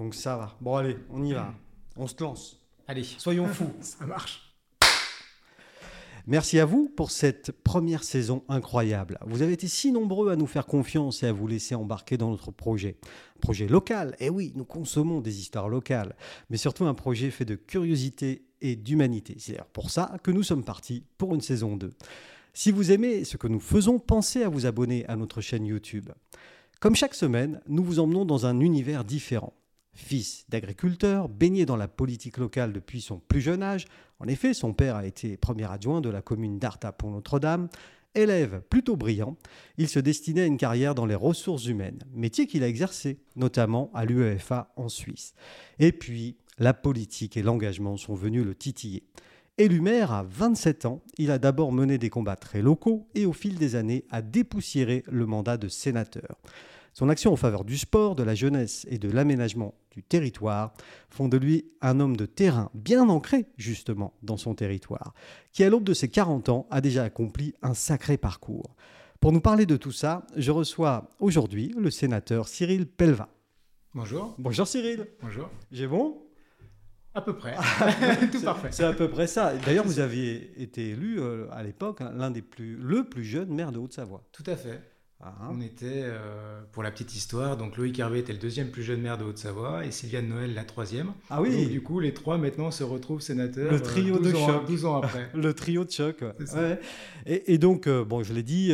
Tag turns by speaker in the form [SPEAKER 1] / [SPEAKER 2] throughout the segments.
[SPEAKER 1] Donc ça va. Bon allez, on y va. On se lance.
[SPEAKER 2] Allez.
[SPEAKER 1] Soyons fous.
[SPEAKER 2] Ça marche.
[SPEAKER 1] Merci à vous pour cette première saison incroyable. Vous avez été si nombreux à nous faire confiance et à vous laisser embarquer dans notre projet. Un projet local, et oui, nous consommons des histoires locales, mais surtout un projet fait de curiosité et d'humanité. C'est d'ailleurs pour ça que nous sommes partis pour une saison 2. Si vous aimez ce que nous faisons, pensez à vous abonner à notre chaîne YouTube. Comme chaque semaine, nous vous emmenons dans un univers différent. Fils d'agriculteur, baigné dans la politique locale depuis son plus jeune âge, en effet, son père a été premier adjoint de la commune d'Arta pour Notre-Dame, élève plutôt brillant, il se destinait à une carrière dans les ressources humaines, métier qu'il a exercé, notamment à l'UEFA en Suisse. Et puis, la politique et l'engagement sont venus le titiller. Élu maire à 27 ans, il a d'abord mené des combats très locaux et au fil des années a dépoussiéré le mandat de sénateur. Son action en faveur du sport, de la jeunesse et de l'aménagement du territoire font de lui un homme de terrain bien ancré justement dans son territoire, qui à l'aube de ses 40 ans a déjà accompli un sacré parcours. Pour nous parler de tout ça, je reçois aujourd'hui le sénateur Cyril Pelva.
[SPEAKER 2] Bonjour.
[SPEAKER 1] Bonjour Cyril.
[SPEAKER 2] Bonjour.
[SPEAKER 1] J'ai bon
[SPEAKER 2] À peu près. Tout parfait.
[SPEAKER 1] C'est à peu près ça. D'ailleurs, vous aviez été élu euh, à l'époque hein, l'un des plus, le plus jeune maire de Haute-Savoie.
[SPEAKER 2] Tout à fait.
[SPEAKER 1] Ah,
[SPEAKER 2] On était, euh, pour la petite histoire, donc Loïc Hervé était le deuxième plus jeune maire de Haute-Savoie et Sylviane Noël la troisième.
[SPEAKER 1] Ah oui.
[SPEAKER 2] Donc, du coup, les trois maintenant se retrouvent sénateurs.
[SPEAKER 1] Le trio
[SPEAKER 2] euh, 12
[SPEAKER 1] de
[SPEAKER 2] ans,
[SPEAKER 1] choc.
[SPEAKER 2] 12 ans après.
[SPEAKER 1] Le trio de choc. ouais. Ouais. Et, et donc, euh, bon, je l'ai dit,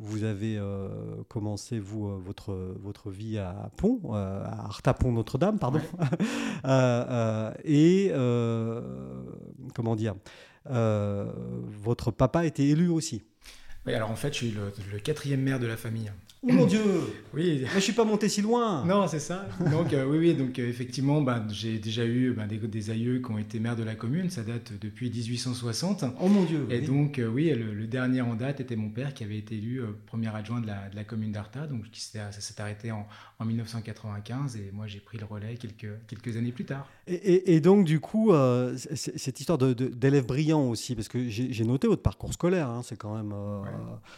[SPEAKER 1] vous avez commencé, vous, votre, votre vie à Pont, à Artapont Notre-Dame, pardon. Et, comment dire, votre papa était élu aussi.
[SPEAKER 2] Oui, alors en fait, je suis le, le quatrième maire de la famille.
[SPEAKER 1] Oh mon Dieu
[SPEAKER 2] Oui,
[SPEAKER 1] Mais je suis pas monté si loin
[SPEAKER 2] Non, c'est ça. Donc, euh, oui, oui, donc euh, effectivement, bah, j'ai déjà eu bah, des, des aïeux qui ont été maires de la commune. Ça date depuis 1860.
[SPEAKER 1] Oh mon Dieu
[SPEAKER 2] Et
[SPEAKER 1] oui.
[SPEAKER 2] donc, euh, oui, le, le dernier en date était mon père qui avait été élu euh, premier adjoint de la, de la commune d'Arta. Donc, qui ça s'est arrêté en, en 1995 et moi, j'ai pris le relais quelques, quelques années plus tard.
[SPEAKER 1] Et, et- et donc, du coup, euh, cette histoire de- de- d'élève brillant aussi, parce que j'ai j'ai noté votre parcours scolaire, hein, c'est quand, même, euh,
[SPEAKER 2] Ouais.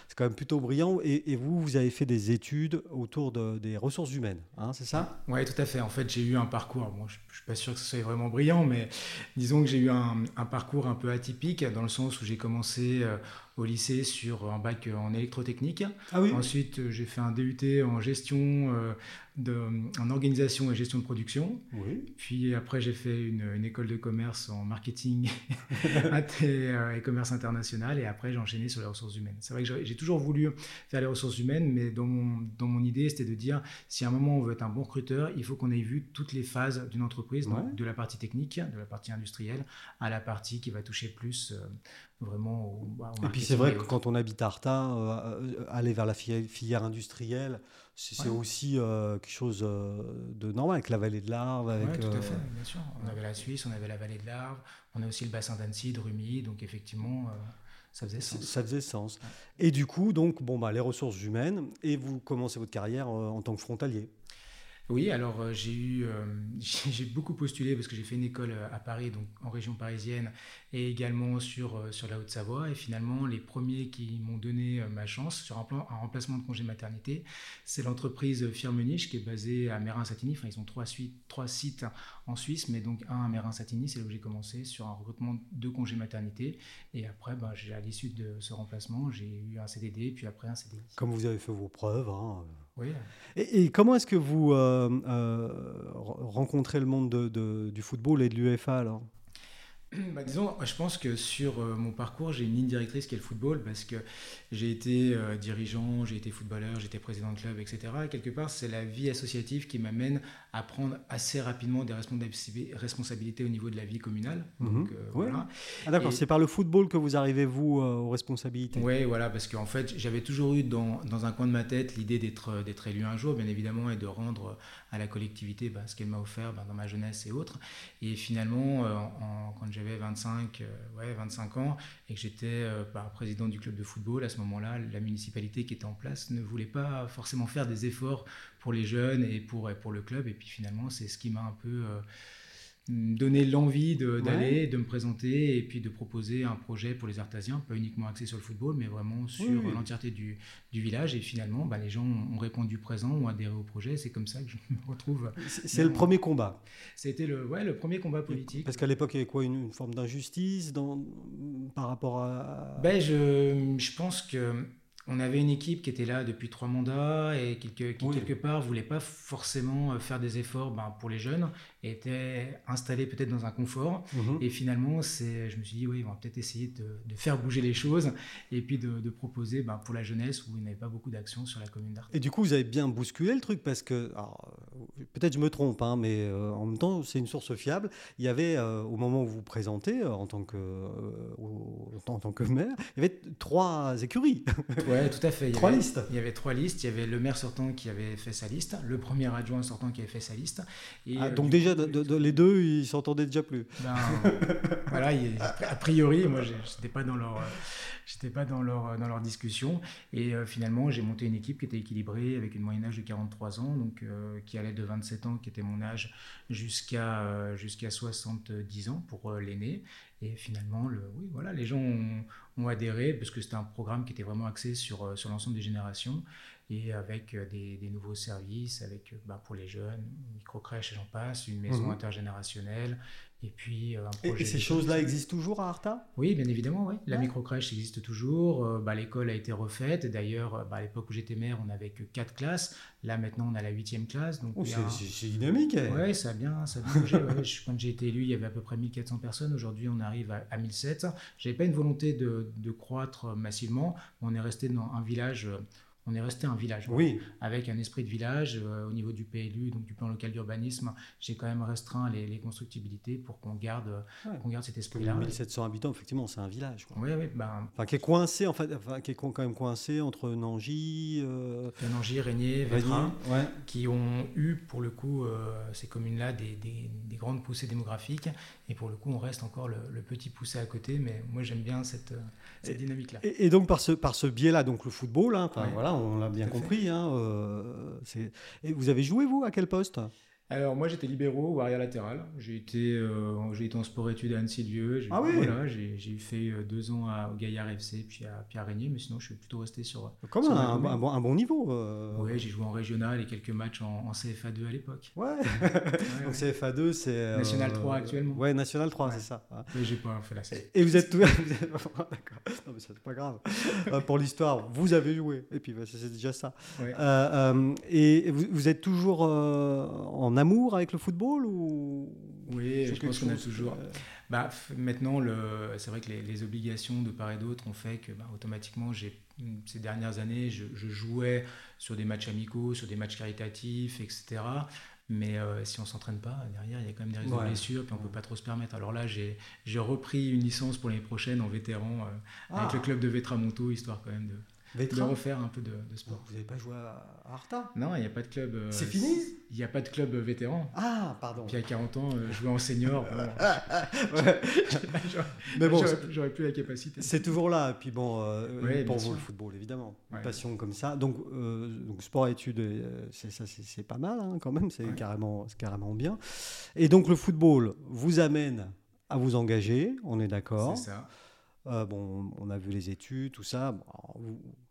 [SPEAKER 1] c'est quand même plutôt brillant. Et, et vous, vous avez fait des études autour de- des ressources humaines, hein, c'est ça?
[SPEAKER 2] Oui, tout à fait. En fait, j'ai eu un parcours. Bon, je suis pas sûr que ce soit vraiment brillant, mais disons que j'ai eu un, un parcours un peu atypique dans le sens où j'ai commencé euh, au lycée sur un bac en électrotechnique.
[SPEAKER 1] Ah oui
[SPEAKER 2] Ensuite, euh, j'ai fait un DUT en gestion, euh, de, en organisation et gestion de production.
[SPEAKER 1] Oui.
[SPEAKER 2] Puis après, j'ai fait une, une école de commerce en marketing et, euh, et commerce international. Et après, j'ai enchaîné sur les ressources humaines. C'est vrai que j'ai toujours voulu faire les ressources humaines, mais dans mon, dans mon idée, c'était de dire si à un moment on veut être un bon recruteur, il faut qu'on ait vu toutes les phases d'une entreprise, donc
[SPEAKER 1] Ouais.
[SPEAKER 2] de la partie technique, de la partie industrielle, à la partie qui va toucher plus vraiment au, bah, au
[SPEAKER 1] Et puis c'est vrai que quand on habite Arta, euh, euh, aller vers la filière, filière industrielle, c'est
[SPEAKER 2] Ouais.
[SPEAKER 1] aussi euh, quelque chose de normal avec la vallée de l'Arve.
[SPEAKER 2] Ouais, tout à fait, bien sûr. On avait la Suisse, on avait la vallée de l'Arve, on a aussi le bassin d'Annecy, de Rumi, donc effectivement, ça faisait sens.
[SPEAKER 1] Ça faisait sens. Et du coup, donc, bon, bah, les ressources humaines, et vous commencez votre carrière en tant que frontalier.
[SPEAKER 2] Oui, alors euh, j'ai eu, euh, j'ai beaucoup postulé parce que j'ai fait une école euh, à Paris, donc en région parisienne, et également sur, sur la Haute-Savoie. Et finalement, les premiers qui m'ont donné ma chance sur un, plan, un remplacement de congé maternité, c'est l'entreprise Firmenich qui est basée à Mérin-Satigny. Enfin, ils ont trois, sites en Suisse, mais donc un à Mérin-Satigny, c'est là où j'ai commencé sur un recrutement de congé maternité. Et après, ben, à l'issue de ce remplacement, j'ai eu un CDD, puis après un CDI.
[SPEAKER 1] Comme vous avez fait vos preuves. hein.
[SPEAKER 2] Oui,
[SPEAKER 1] Et, comment est-ce que vous euh, euh, re- rencontrez le monde de- de- du football et de l'UEFA alors?
[SPEAKER 2] Bah, disons, je pense que sur euh, mon parcours, j'ai une ligne directrice qui est le football parce que j'ai été euh, dirigeant, j'ai été footballeur, j'ai été président de club, etc. Et quelque part, c'est la vie associative qui m'amène à prendre assez rapidement des responsabi- responsabilités au niveau de la vie communale. Donc,
[SPEAKER 1] Mhm.
[SPEAKER 2] euh,
[SPEAKER 1] Ouais.
[SPEAKER 2] voilà.
[SPEAKER 1] Ah d'accord,
[SPEAKER 2] Et-
[SPEAKER 1] c'est par le football que vous arrivez, vous, euh, aux responsabilités
[SPEAKER 2] Oui, voilà, parce qu'en fait, j'avais toujours eu dans, dans un coin de ma tête l'idée d'être d'être élu un jour, bien évidemment, et de rendre à la collectivité bah, ce qu'elle m'a offert bah, dans ma jeunesse et autres. Et finalement, euh, quand j'avais 25, euh, ouais, 25 ans et que j'étais euh, bah, président du club de football, à ce moment-là, la municipalité qui était en place ne voulait pas forcément faire des efforts pour les jeunes et pour, et pour le club. Et puis finalement, c'est ce qui m'a un peu... donner l'envie d'aller, de, me présenter et puis de proposer un projet pour les Artasiens, pas uniquement axé sur le football, mais vraiment sur l'entièreté du, du, village. Et finalement, bah, les gens ont répondu présent, ont adhéré au projet. C'est comme ça que je me retrouve.
[SPEAKER 1] C'est le premier combat.
[SPEAKER 2] C'était le, ouais, le premier combat politique.
[SPEAKER 1] Parce qu'à l'époque, il y avait quoi une, forme d'injustice par rapport à.
[SPEAKER 2] Ben, je, je pense que on avait une équipe qui était là depuis trois mandats et qui, quelque part, voulait pas forcément euh, faire des efforts ben, pour les jeunes était installé peut-être dans un confort. Mhm. Et finalement, c'est, je me suis dit, oui, on va peut-être essayer de, faire bouger les choses et puis de, proposer ben, pour la jeunesse où il n'y avait pas beaucoup d'actions sur la commune d'Art.
[SPEAKER 1] Et du coup, vous avez bien bousculé le truc parce que, peut-être je me trompe, hein, mais euh, en même temps, c'est une source fiable. Il y avait, euh, au moment où vous vous présentez euh, en, tant que, en tant que maire, il y avait trois écuries.
[SPEAKER 2] Oui, tout à fait.
[SPEAKER 1] Il trois listes.
[SPEAKER 2] Il y avait trois listes. Il y avait le maire sortant qui avait fait sa liste, le premier adjoint sortant qui avait fait sa liste.
[SPEAKER 1] Et, ah, donc déjà, les deux, ils s'entendaient déjà plus.
[SPEAKER 2] Voilà, a priori, moi, j'étais pas dans leur, j'étais pas dans leur, dans leur discussion. Et euh, finalement, j'ai monté une équipe qui était équilibrée avec une moyenne âge de 43 ans, donc euh, qui allait de 27 ans, qui était mon âge, jusqu'à euh, jusqu'à 70 ans pour l'aîné. Et finalement, le, oui, voilà, les gens ont, ont adhéré parce que c'était un programme qui était vraiment axé sur, sur l'ensemble des générations et avec euh, des, nouveaux services, avec euh, bah, pour les jeunes, une micro-crèche et j'en passe, une maison mhm. intergénérationnelle, et puis euh, un
[SPEAKER 1] projet. Et, ces choses-là existent toujours à Arta?
[SPEAKER 2] Oui, bien évidemment, oui. La micro-crèche existe toujours, bah, l'école a été refaite, d'ailleurs, bah, à l'époque où j'étais maire, on n'avait que quatre classes, là maintenant on a la huitième classe.
[SPEAKER 1] Donc oh, c'est dynamique hein.
[SPEAKER 2] Oui, ça a bien, ça a bougé. Quand j'ai été élu, il y avait à peu près 1400 personnes, aujourd'hui on arrive à, à 1700. Je n'avais pas une volonté de, de croître massivement, on est resté dans un village on est resté un village.
[SPEAKER 1] Oui.
[SPEAKER 2] Avec un esprit de village euh, au niveau du PLU, donc du plan local d'urbanisme. J'ai quand même restreint les, constructibilités pour qu'on garde, garde cet esprit-là.
[SPEAKER 1] 1700 habitants, effectivement, c'est un village.
[SPEAKER 2] Oui, oui. Ben,
[SPEAKER 1] enfin, qui est coincé, en fait, enfin, qui est quand même coincé entre Nangy.
[SPEAKER 2] Euh... Nangy, Régnier, Vétrin, qui ont eu, pour le coup, euh, ces communes-là, des, des, grandes poussées démographiques. Et pour le coup, on reste encore le, petit poussé à côté. Mais moi, j'aime bien cette, cette dynamique-là.
[SPEAKER 1] Et, donc, par ce, par ce biais-là, donc le football, hein, voilà on l'a bien compris. Hein, euh, et vous avez joué, vous, à quel poste?
[SPEAKER 2] Alors moi j'étais libéraux ou arrière latéral. J'ai été, euh, j'ai été en sport études à Annecy-Lieu.
[SPEAKER 1] Ah oui
[SPEAKER 2] Voilà, j'ai, fait euh, deux ans à, au Gaillard FC puis à Pierre Régnier, mais sinon je suis plutôt resté sur.
[SPEAKER 1] Comme un, bon, niveau.
[SPEAKER 2] Oui, j'ai joué en régional et quelques matchs en, CFA2 à l'époque.
[SPEAKER 1] Ouais. Donc CFA2 c'est.
[SPEAKER 2] National 3 actuellement.
[SPEAKER 1] Ouais, National 3 c'est ça.
[SPEAKER 2] Mais j'ai pas fait la C.
[SPEAKER 1] Et vous êtes tout. D'accord. Non mais c'est pas grave. pour l'histoire, vous avez joué et puis bah, c'est déjà ça. et vous, vous, êtes toujours en amour avec le football ou
[SPEAKER 2] Oui, je pense qu'on a toujours. Bah, maintenant, le... c'est vrai que les, obligations de part et d'autre ont fait que bah, automatiquement, j'ai ces dernières années, je, jouais sur des matchs amicaux, sur des matchs caritatifs, etc. Mais euh, si on s'entraîne pas, derrière, il y a quand même des risques de blessures, puis on peut pas trop se permettre. Alors là, j'ai repris une licence pour l'année prochaine en vétéran euh, avec ah. le club de Vétramonto, histoire quand même de, de refaire un peu de, sport.
[SPEAKER 1] Vous n'avez pas joué à Arta
[SPEAKER 2] Non, il n'y a pas de club. Euh,
[SPEAKER 1] c'est fini
[SPEAKER 2] Il n'y a pas de club euh, vétéran.
[SPEAKER 1] Ah, pardon.
[SPEAKER 2] Puis à 40 ans, euh, jouer en senior.
[SPEAKER 1] Mais bon,
[SPEAKER 2] j'aurais plus la capacité.
[SPEAKER 1] C'est toujours là. Et puis bon, pour vous, le football, évidemment. Une passion comme ça. Donc, donc sport études, c'est pas mal hein, quand même. C'est carrément, carrément bien. Et donc, le football vous amène à vous engager, on est d'accord.
[SPEAKER 2] C'est ça.
[SPEAKER 1] Euh, bon, on a vu les études, tout ça.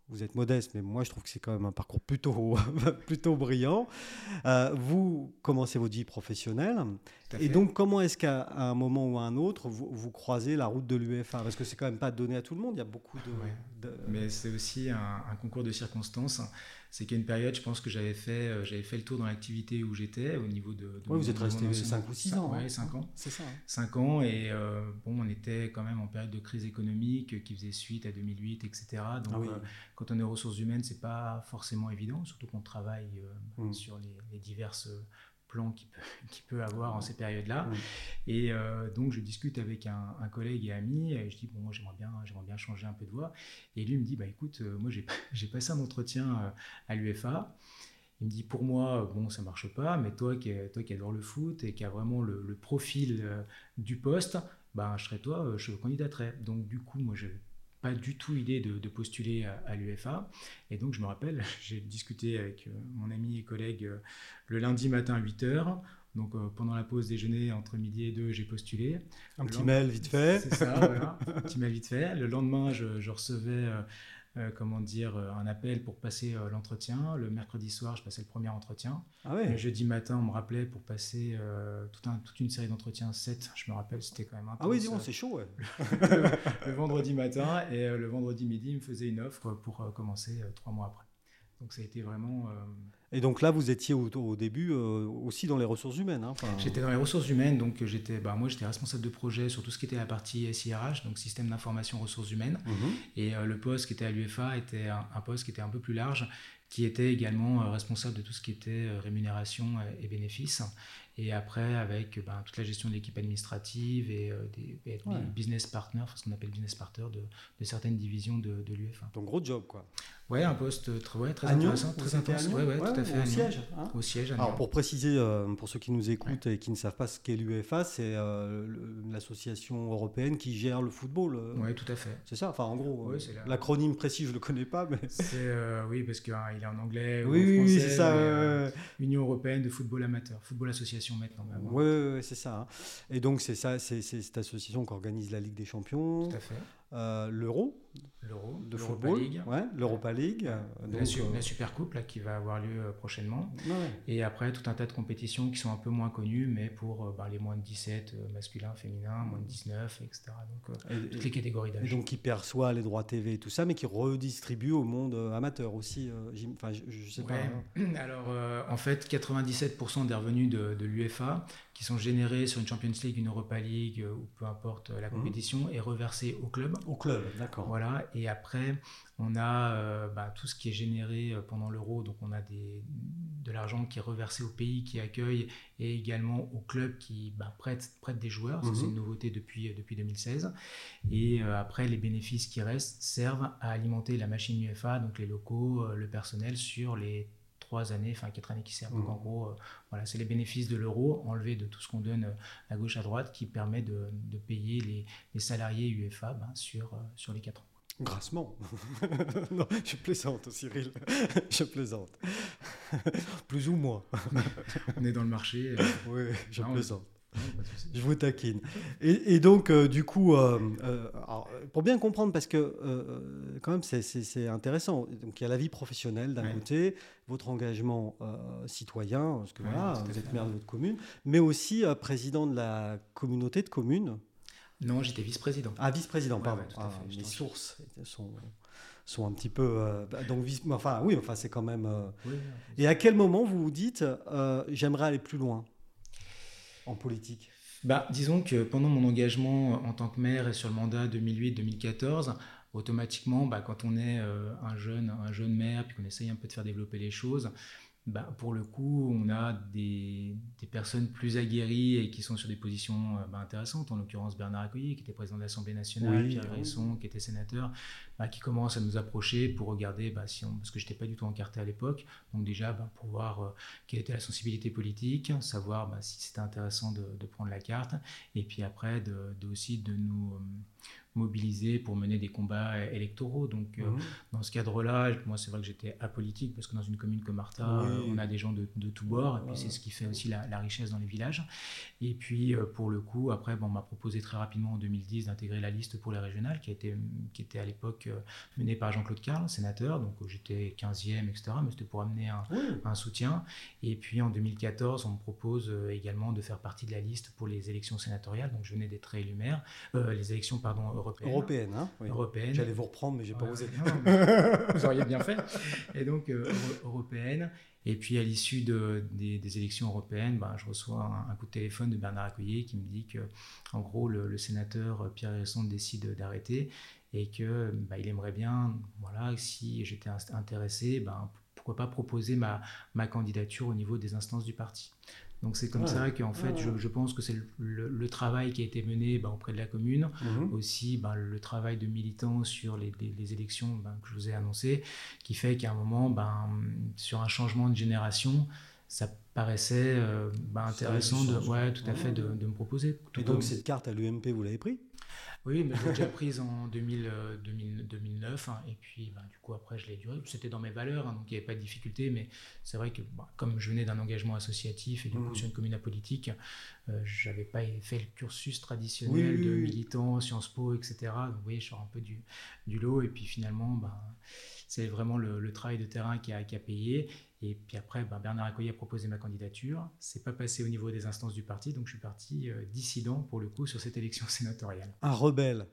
[SPEAKER 1] vous, êtes modeste, mais moi je trouve que c'est quand même un parcours plutôt, plutôt brillant. Euh, vous commencez votre vie professionnelle. Et donc, comment est-ce qu'à un moment ou à un autre, vous, croisez la route de l'UEFA? Parce que c'est quand même pas donné à tout le monde. Il y a beaucoup de.
[SPEAKER 2] Mais c'est aussi un, concours de circonstances c'est qu'à une période, je pense que j'avais fait, euh, j'avais fait le tour dans l'activité où j'étais, au niveau de. de
[SPEAKER 1] vous êtes resté 5 ou 6 ans.
[SPEAKER 2] Oui, 5 ans.
[SPEAKER 1] C'est ça.
[SPEAKER 2] 5 hein. ans, et euh, bon, on était quand même en période de crise économique qui faisait suite à 2008, etc. Donc, ah euh, quand on est aux ressources humaines, c'est pas forcément évident, surtout qu'on travaille mm. sur les, les diverses plan qu'il peut, peut avoir en ces périodes-là. Et euh, donc, je discute avec un, collègue et ami, et je dis, bon, moi, j'aimerais bien, j'aimerais bien changer un peu de voix. Et lui me dit, bah écoute, euh, moi, j'ai passé un entretien euh, à l'UFA. Il me dit, pour moi, bon, ça marche pas, mais toi qui, toi qui adore le foot et qui a vraiment le, profil du poste, bah, je serais toi, je candidaterais. Donc, du coup, moi, je pas du tout idée de, postuler à, l'UFA. Et donc, je me rappelle, j'ai discuté avec euh, mon ami et collègue euh, le lundi matin à 8h. Donc pendant la pause déjeuner, entre midi et deux, j'ai postulé.
[SPEAKER 1] Un petit mail vite fait.
[SPEAKER 2] C'est ça, voilà. Un petit mail vite fait. Le lendemain, je, je recevais euh, comment dire, euh, un appel pour passer euh, l'entretien. Le mercredi soir, je passais le premier entretien.
[SPEAKER 1] Ah ouais.
[SPEAKER 2] Le jeudi matin, on me rappelait pour passer tout un, toute une série d'entretiens, 7, je me rappelle, c'était quand même intense.
[SPEAKER 1] Ah oui, dis c'est chaud, ouais.
[SPEAKER 2] le, vendredi matin et le vendredi midi, il me faisait une offre pour commencer trois mois après. Donc ça a été vraiment...
[SPEAKER 1] Et donc là, vous étiez au, début euh, aussi dans les ressources humaines. Hein,
[SPEAKER 2] j'étais dans les ressources humaines, donc j'étais, bah, moi j'étais responsable de projet sur tout ce qui était la partie SIRH, donc système d'information ressources humaines. Mhm. Et euh, le poste qui était à l'UFA était un, poste qui était un peu plus large, qui était également euh, responsable de tout ce qui était rémunération et bénéfices. Et après, avec ben, toute la gestion de l'équipe administrative et, des, business partners, ce qu'on appelle business partner de, de certaines divisions de, de l'UFA.
[SPEAKER 1] Donc gros job, quoi.
[SPEAKER 2] Ouais, un poste très, ouais, très intéressant, très intéressant. Ouais, ouais, tout à fait.
[SPEAKER 1] Au siège.
[SPEAKER 2] Hein au siège.
[SPEAKER 1] Alors pour préciser, euh, pour ceux qui nous écoutent et qui ne savent pas ce qu'est l'UEFA, c'est euh, l'association européenne qui gère le football. Euh.
[SPEAKER 2] Oui, tout à fait.
[SPEAKER 1] C'est ça. Enfin, en gros, l'acronyme précis, je le connais pas, mais.
[SPEAKER 2] C'est oui, parce qu'il est en anglais.
[SPEAKER 1] Oui, ou en oui, c'est ça.
[SPEAKER 2] Union européenne de football amateur, football association maintenant.
[SPEAKER 1] Oui, c'est ça. Hein. Et donc c'est ça, c'est cette association qui organise la Ligue des Champions.
[SPEAKER 2] Tout à fait.
[SPEAKER 1] Euh, l'Euro
[SPEAKER 2] l'Euro
[SPEAKER 1] de football, ouais, l'Europa League,
[SPEAKER 2] euh, la, euh, Super Coupe là, qui va avoir lieu prochainement, et après tout un tas de compétitions qui sont un peu moins connues, mais pour bah, les moins de 17 masculins, féminins, moins de 19, etc. Donc toutes les catégories d'âge.
[SPEAKER 1] Et donc qui perçoit les droits TV et tout ça, mais qui redistribue au monde amateur aussi. Enfin, je, sais pas.
[SPEAKER 2] Hein. Alors en fait, 97% des revenus de, de l'UEFA qui sont générés sur une Champions League, une Europa League ou peu importe la mhm. compétition, est reversé au club.
[SPEAKER 1] Au club, d'accord.
[SPEAKER 2] Voilà, et après, on a euh, bah, tout ce qui est généré euh, pendant l'euro, donc on a des, de l'argent qui est reversé au pays qui accueille et également au club qui bah, prête, prête des joueurs. c'est mhm. une nouveauté depuis, depuis 2016. Et euh, après, les bénéfices qui restent servent à alimenter la machine UFA, donc les locaux, le personnel, sur les trois années, enfin quatre années qui servent. Donc mhm. en gros, voilà, c'est les bénéfices de l'euro enlevés de tout ce qu'on donne à gauche à droite qui permet de, de payer les, les, salariés UFA ben, sur, sur les quatre ans.
[SPEAKER 1] Grassement. non, je plaisante, Cyril. je plaisante. Plus ou moins.
[SPEAKER 2] On est dans le marché.
[SPEAKER 1] Euh, oui, je plaisante. Je vous taquine. Et, donc, euh, du coup, euh, pour bien comprendre, parce que quand même, c'est intéressant. Donc, il y a la vie professionnelle d'un côté, votre engagement citoyen, parce que voilà, vous êtes maire de votre commune, mais aussi président de la communauté de communes
[SPEAKER 2] non, j'étais vice-président.
[SPEAKER 1] Ah, vice-président, pardon. Ah, les sources sont, sont un petit peu. Euh, bah, donc, enfin, oui, enfin, c'est quand même. Euh, et à quel moment vous vous dites, euh, j'aimerais aller plus loin? Politique
[SPEAKER 2] bah, Disons que pendant mon engagement en tant que maire et sur le mandat 2008-2014, automatiquement, bah, quand on est un, jeune, un jeune maire, puis qu'on essaye un peu de faire développer les choses, bah, pour le coup, on a des, personnes plus aguerries et qui sont sur des positions euh, bah, intéressantes, en l'occurrence Bernard Accoyer, qui était président de l'Assemblée nationale, Pierre Gresson, qui était sénateur, bah, qui commencent à nous approcher pour regarder, si on, parce que je n'étais pas du tout encarté à l'époque, donc déjà pour voir euh, quelle était la sensibilité politique, savoir si c'était intéressant de, prendre la carte, et puis après de, aussi de nous... Euh, mobilisé pour mener des combats électoraux. Donc, euh, mhm. dans ce cadre-là, moi, c'est vrai que j'étais apolitique parce que dans une commune comme Martha, euh, on a des gens de, de tous bords, et puis c'est ce qui fait aussi la, richesse dans les villages. Et puis, euh, pour le coup, après, bon, on m'a proposé très rapidement en 2010 d'intégrer la liste pour les régionales, qui, a été, qui était à l'époque menée par Jean-Claude Carl, sénateur. Donc, j'étais 15e, etc., mais c'était pour amener un, un, soutien. Et puis, en 2014, on me propose également de faire partie de la liste pour les élections sénatoriales. Donc, je venais d'être élu maire, les élections, pardon,
[SPEAKER 1] européenne. Hein,
[SPEAKER 2] européenne,
[SPEAKER 1] J'allais vous reprendre, mais j'ai pas osé.
[SPEAKER 2] vous auriez bien fait. Et donc, euh, européenne. Et puis, à l'issue de, des, élections européennes, ben, je reçois un, coup de téléphone de Bernard Accoyer qui me dit que, en gros, le, sénateur Pierre Hérisson décide d'arrêter et que ben, il aimerait bien, voilà, si j'étais intéressé, ben, pourquoi pas proposer ma, ma candidature au niveau des instances du parti. Donc c'est comme ça qu'en fait, je, pense que c'est le, travail qui a été mené ben, auprès de la commune, mhm. aussi ben, le travail de militants sur les, élections ben, que je vous ai annoncées, qui fait qu'à un moment, sur un changement de génération, ça paraissait euh, intéressant de, ouais, tout à fait de, me proposer.
[SPEAKER 1] Et donc cette carte à l'UMP, vous l'avez pris?
[SPEAKER 2] Oui, mais je l'ai déjà prise en 2000, 2009. Hein, et puis, ben, du coup, après, je l'ai duré. C'était dans mes valeurs, hein, donc il n'y avait pas de difficulté. Mais c'est vrai que, bah, comme je venais d'un engagement associatif et du coup, mmh. sur une commune apolitique, euh, je n'avais pas fait le cursus traditionnel de militant, Sciences Po, etc. Donc, vous voyez, je sors un peu du, du lot. Et puis, finalement, ben, c'est vraiment le, travail de terrain qui a, qui a payé. Et puis après, ben, Bernard Accoyer a proposé ma candidature. C'est pas passé au niveau des instances du parti, donc je suis parti euh, dissident pour le coup sur cette élection sénatoriale.
[SPEAKER 1] Un rebelle.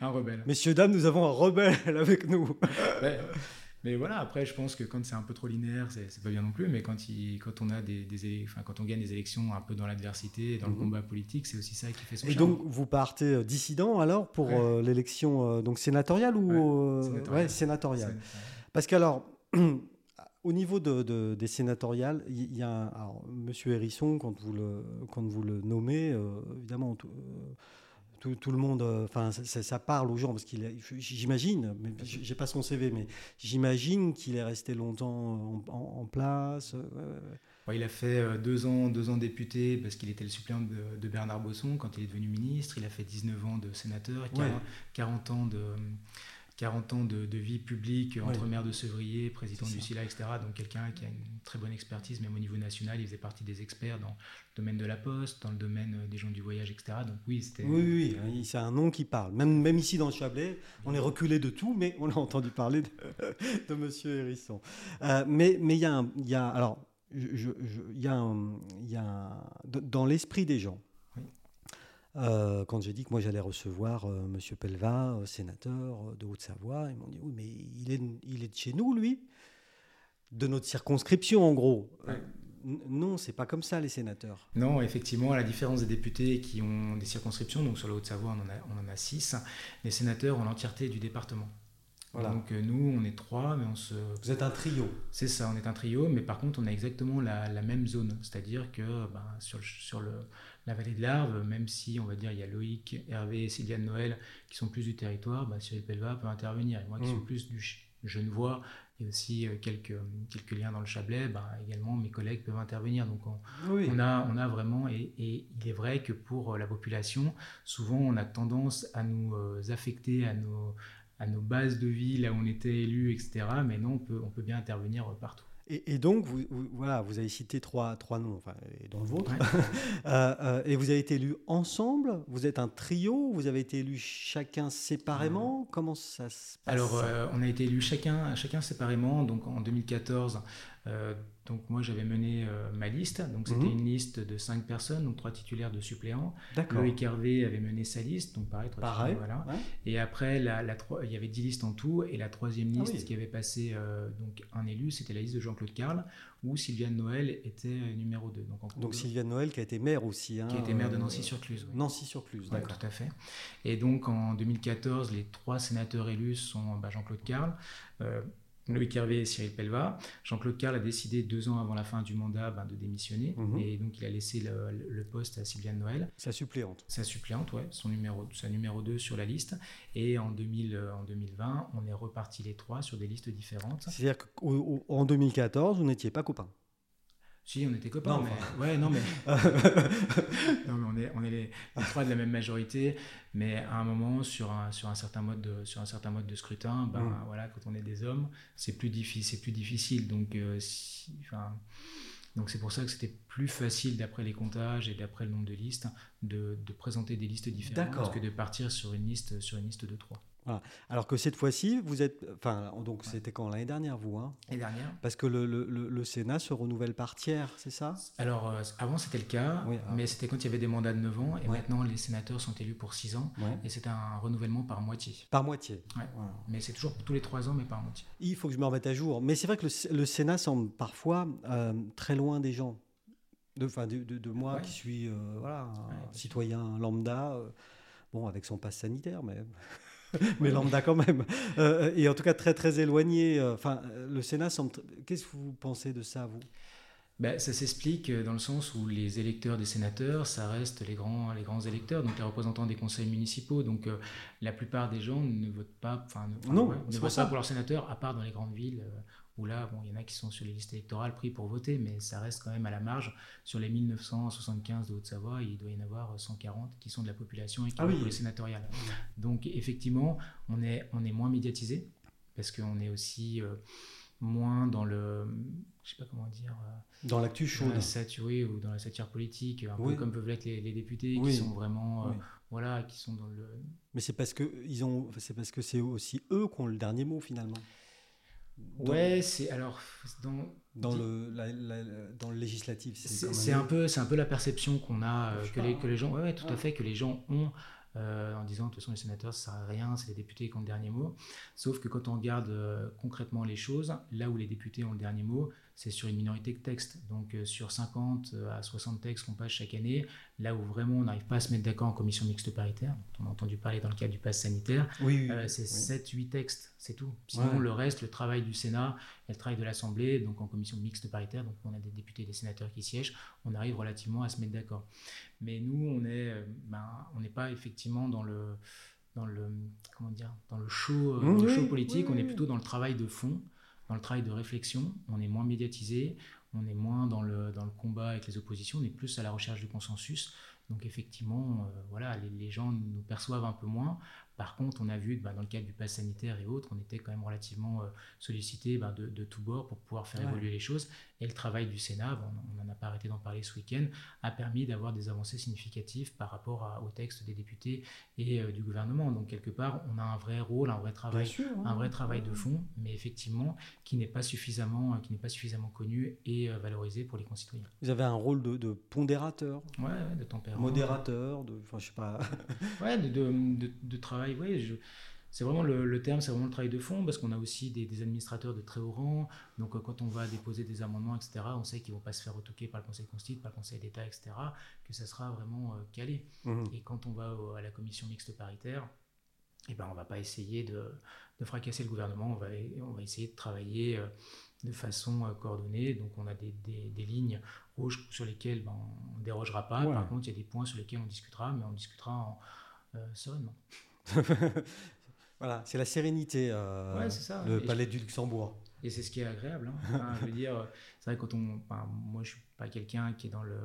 [SPEAKER 2] un rebelle.
[SPEAKER 1] Messieurs, dames, nous avons un rebelle avec nous.
[SPEAKER 2] mais voilà, après, je pense que quand c'est un peu trop linéaire, c'est pas bien non plus. Mais quand, il, quand, on, a des, des enfin, quand on gagne des élections un peu dans l'adversité, dans le mhm. combat politique, c'est aussi ça qui fait son
[SPEAKER 1] Et donc, vous partez euh, dissident alors pour euh, l'élection donc sénatoriale ou ouais, sénatoriale. Parce qu'alors. Au niveau de, des sénatoriales, il y a alors, Monsieur Hérisson, quand vous le, quand vous le nommez, euh, évidemment, tout, tout, le monde, euh, enfin, ça, parle aux gens parce qu'il, j'imagine, mais j'ai pas son CV, mais j'imagine qu'il est resté longtemps en, place.
[SPEAKER 2] il a fait deux ans, deux ans député parce qu'il était le suppléant de, Bernard Bosson quand il est devenu ministre. Il a fait 19 ans de sénateur, 40 ans de 40 ans de, vie publique entre maire de Sevrier, président du SILA, etc. Donc quelqu'un qui a une très bonne expertise, même au niveau national, il faisait partie des experts dans le domaine de la poste, dans le domaine des gens du voyage, etc. Donc oui, c'était...
[SPEAKER 1] Oui, oui, c'est un nom qui parle. Même, même ici dans le Chablais, on est reculé de tout, mais on a entendu parler de, de Monsieur Hérisson. Euh, mais il y a, y a alors, il y a, y a dans l'esprit des gens, euh, quand j'ai dit que moi j'allais recevoir M. Euh, Monsieur Pelva, euh, sénateur de Haute-Savoie, ils m'ont dit oui, mais il est, il est de chez nous, lui, de notre circonscription en gros. Non, c'est pas comme ça les sénateurs.
[SPEAKER 2] Non, effectivement, à la différence des députés qui ont des circonscriptions, donc sur la Haute-Savoie on, en a, on en a six, les sénateurs ont l'entièreté du département. Donc nous, on est trois, mais on se...
[SPEAKER 1] Vous êtes un trio.
[SPEAKER 2] C'est ça, on est un trio, mais par contre, on a exactement la, la même zone. C'est-à-dire que ben, sur, sur le, la vallée de l'Arve, même si on va dire il y a Loïc, Hervé et Sylviane Noël qui sont plus du territoire, bah, Cyril Pelva peut intervenir. Et moi qui suis mm. plus du Genevois et aussi euh, quelques, quelques liens dans le Chablais, bah, également mes collègues peuvent intervenir. Donc on, a, on a vraiment, et, il est vrai que pour euh, la population, souvent on a tendance à nous euh, affecter à nos, à nos bases de vie, là où on était élu, etc. Mais non, on peut, on peut bien intervenir partout.
[SPEAKER 1] Et, donc, vous, voilà, vous avez cité trois, trois noms, enfin, dans le vôtre, euh, euh, et vous avez été élus ensemble? Vous êtes un trio? Vous avez été élus chacun séparément? Comment ça se passe?
[SPEAKER 2] Alors, euh, on a été élus chacun, chacun séparément. Donc, en 2014, donc moi j'avais mené euh, ma liste, donc c'était mhm. une liste de cinq personnes, donc trois titulaires de suppléants. Loïc Hervé avait mené sa liste, donc pareil, trois
[SPEAKER 1] pareil,
[SPEAKER 2] voilà. Et après la, la, il y avait dix listes en tout, et la troisième ah liste qui avait passé euh, donc un élu, c'était la liste de Jean-Claude Carl, où Sylviane Noël était euh, numéro 2.
[SPEAKER 1] Donc, donc Sylviane Noël qui a été maire aussi. Hein,
[SPEAKER 2] qui a été maire de Nancy-sur-Cluse.
[SPEAKER 1] Nancy-sur-Cluse, d'accord.
[SPEAKER 2] tout à fait. Et donc en 2014, les trois sénateurs élus sont bah, Jean-Claude Carl. Loïc Hervé et Cyril Pelva. Jean-Claude Carl a décidé deux ans avant la fin du mandat ben, de démissionner mhm. et donc il a laissé le, poste à Sylviane Noël.
[SPEAKER 1] Sa suppléante.
[SPEAKER 2] Sa suppléante, ouais, son numéro, sa numéro 2 sur la liste. Et en, 2000, euh, en 2020, on est reparti les trois sur des listes différentes.
[SPEAKER 1] C'est-à-dire qu'en 2014, vous n'étiez pas copains
[SPEAKER 2] si, on était copains, mais ouais, non, mais, non, mais on est, on est les, trois de la même majorité, mais à un moment sur un, sur un certain mode de, sur un certain mode de scrutin, ben mm. voilà, quand on est des hommes, c'est plus difficile, c'est plus difficile, donc euh, donc c'est pour ça que c'était plus facile d'après les comptages et d'après le nombre de listes de, de présenter des listes différentes que de partir sur une liste sur une liste de trois.
[SPEAKER 1] Alors que cette fois-ci, vous êtes. Enfin, donc c'était quand? L'année dernière, vous hein?
[SPEAKER 2] L'année dernière.
[SPEAKER 1] Parce que le, le, le, Sénat se renouvelle par tiers, c'est ça?
[SPEAKER 2] Alors, euh, avant c'était le cas, ah. mais c'était quand il y avait des mandats de 9 ans, et maintenant les sénateurs sont élus pour 6 ans, et c'est un renouvellement par moitié.
[SPEAKER 1] Par moitié
[SPEAKER 2] Mais c'est toujours tous les 3 ans, mais par moitié.
[SPEAKER 1] Il faut que je me remette à jour. Mais c'est vrai que le, Sénat semble parfois euh, très loin des gens. De, de, de, moi qui suis euh, voilà, un citoyen lambda, bon, avec son passe sanitaire, mais. mais lambda quand même. Euh, et en tout cas très très éloigné. Euh, enfin, le Sénat semble. Qu'est-ce que vous pensez de ça, vous?
[SPEAKER 2] Ben, ça s'explique dans le sens où les électeurs des sénateurs, ça reste les grands, les grands électeurs, donc les représentants des conseils municipaux. Donc euh, la plupart des gens ne votent pas, enfin,
[SPEAKER 1] non,
[SPEAKER 2] ne votent pas pour leurs sénateurs, à part dans les grandes villes où là, bon, il y en a qui sont sur les listes électorales pris pour voter, mais ça reste quand même à la marge. Sur les 1975 de Haute-Savoie, il doit y en avoir 140 qui sont de la population et qui
[SPEAKER 1] ah oui.
[SPEAKER 2] les sénatoriales. Donc effectivement, on est, on est moins médiatisé, parce qu'on est aussi euh, moins dans le... Je sais pas comment dire...
[SPEAKER 1] Euh, dans l'actu chaude.
[SPEAKER 2] Dans la satire, ou dans la satire politique, un peu comme peuvent l'être les, députés, qui sont vraiment... Euh, voilà, qui sont dans le...
[SPEAKER 1] Mais c'est parce que ils ont, c'est parce que c'est aussi eux qui ont le dernier mot finalement.
[SPEAKER 2] Ouais, c'est alors dans
[SPEAKER 1] dans le dans le législatif,
[SPEAKER 2] c'est un peu c'est un peu la perception qu'on a que les que les gens ouais, tout à fait que les gens ont euh, en disant de toute façon les sénateurs ça sert à rien, c'est les députés qui ont le dernier mot. Sauf que quand on regarde euh, concrètement les choses, là où les députés ont le dernier mot, c'est sur une minorité de textes. Donc euh, sur 50 à 60 textes qu'on passe chaque année, là où vraiment on n'arrive pas à se mettre d'accord en commission mixte paritaire, on a entendu parler dans le cadre du pass sanitaire,
[SPEAKER 1] oui,
[SPEAKER 2] c'est 7-8 textes, c'est tout. Sinon le reste, le travail du Sénat et le travail de l'Assemblée, donc en commission mixte paritaire, donc on a des députés et des sénateurs qui siègent, on arrive relativement à se mettre d'accord. Mais nous, on euh, ben, on n'est pas effectivement dans le, dans le, comment dire, dans le show, euh, show politique. on est plutôt dans le travail de fond, dans le travail de réflexion. On est moins médiatisé, on est moins dans le, dans le combat avec les oppositions, on est plus à la recherche du consensus. Donc effectivement, euh, voilà, les, les, gens nous perçoivent un peu moins. Par contre, on a vu bah, dans le cadre du pass sanitaire et autres, on était quand même relativement euh, sollicité bah, de, de tous bords pour pouvoir faire évoluer les choses. Et le travail du Sénat, on n'en a pas arrêté d'en parler ce week-end, a permis d'avoir des avancées significatives par rapport au texte des députés et euh, du gouvernement. Donc quelque part, on a un vrai rôle, un vrai travail,
[SPEAKER 1] hein.
[SPEAKER 2] un vrai travail de fond, mais effectivement qui n'est pas suffisamment, qui n'est pas suffisamment connu et euh, valorisé pour les concitoyens.
[SPEAKER 1] Vous avez un rôle de, pondérateur,
[SPEAKER 2] ouais, de
[SPEAKER 1] modérateur, de, enfin je sais pas,
[SPEAKER 2] ouais, de, de, de travail, ouais, je c'est vraiment le, terme, c'est vraiment le travail de fond, parce qu'on a aussi des, administrateurs de très haut rang. Donc, euh, quand on va déposer des amendements, etc., on sait qu'ils ne vont pas se faire retoquer par le Conseil constitutionnel, par le Conseil d'État, etc., que ça sera vraiment euh, calé. Mmh. Et quand on va à la commission mixte paritaire, eh ben, on ne va pas essayer de, fracasser le gouvernement, on va, on va essayer de travailler euh, de façon coordonnée. Donc, on a des, lignes rouges sur lesquelles ben, on ne dérogera pas. Par contre, il y a des points sur lesquels on discutera, mais on discutera en, sereinement.
[SPEAKER 1] Voilà, c'est la sérénité, euh, le palais du Luxembourg.
[SPEAKER 2] Et c'est ce qui est agréable. Hein. je veux dire, c'est vrai quand on, moi je suis pas quelqu'un qui est dans le,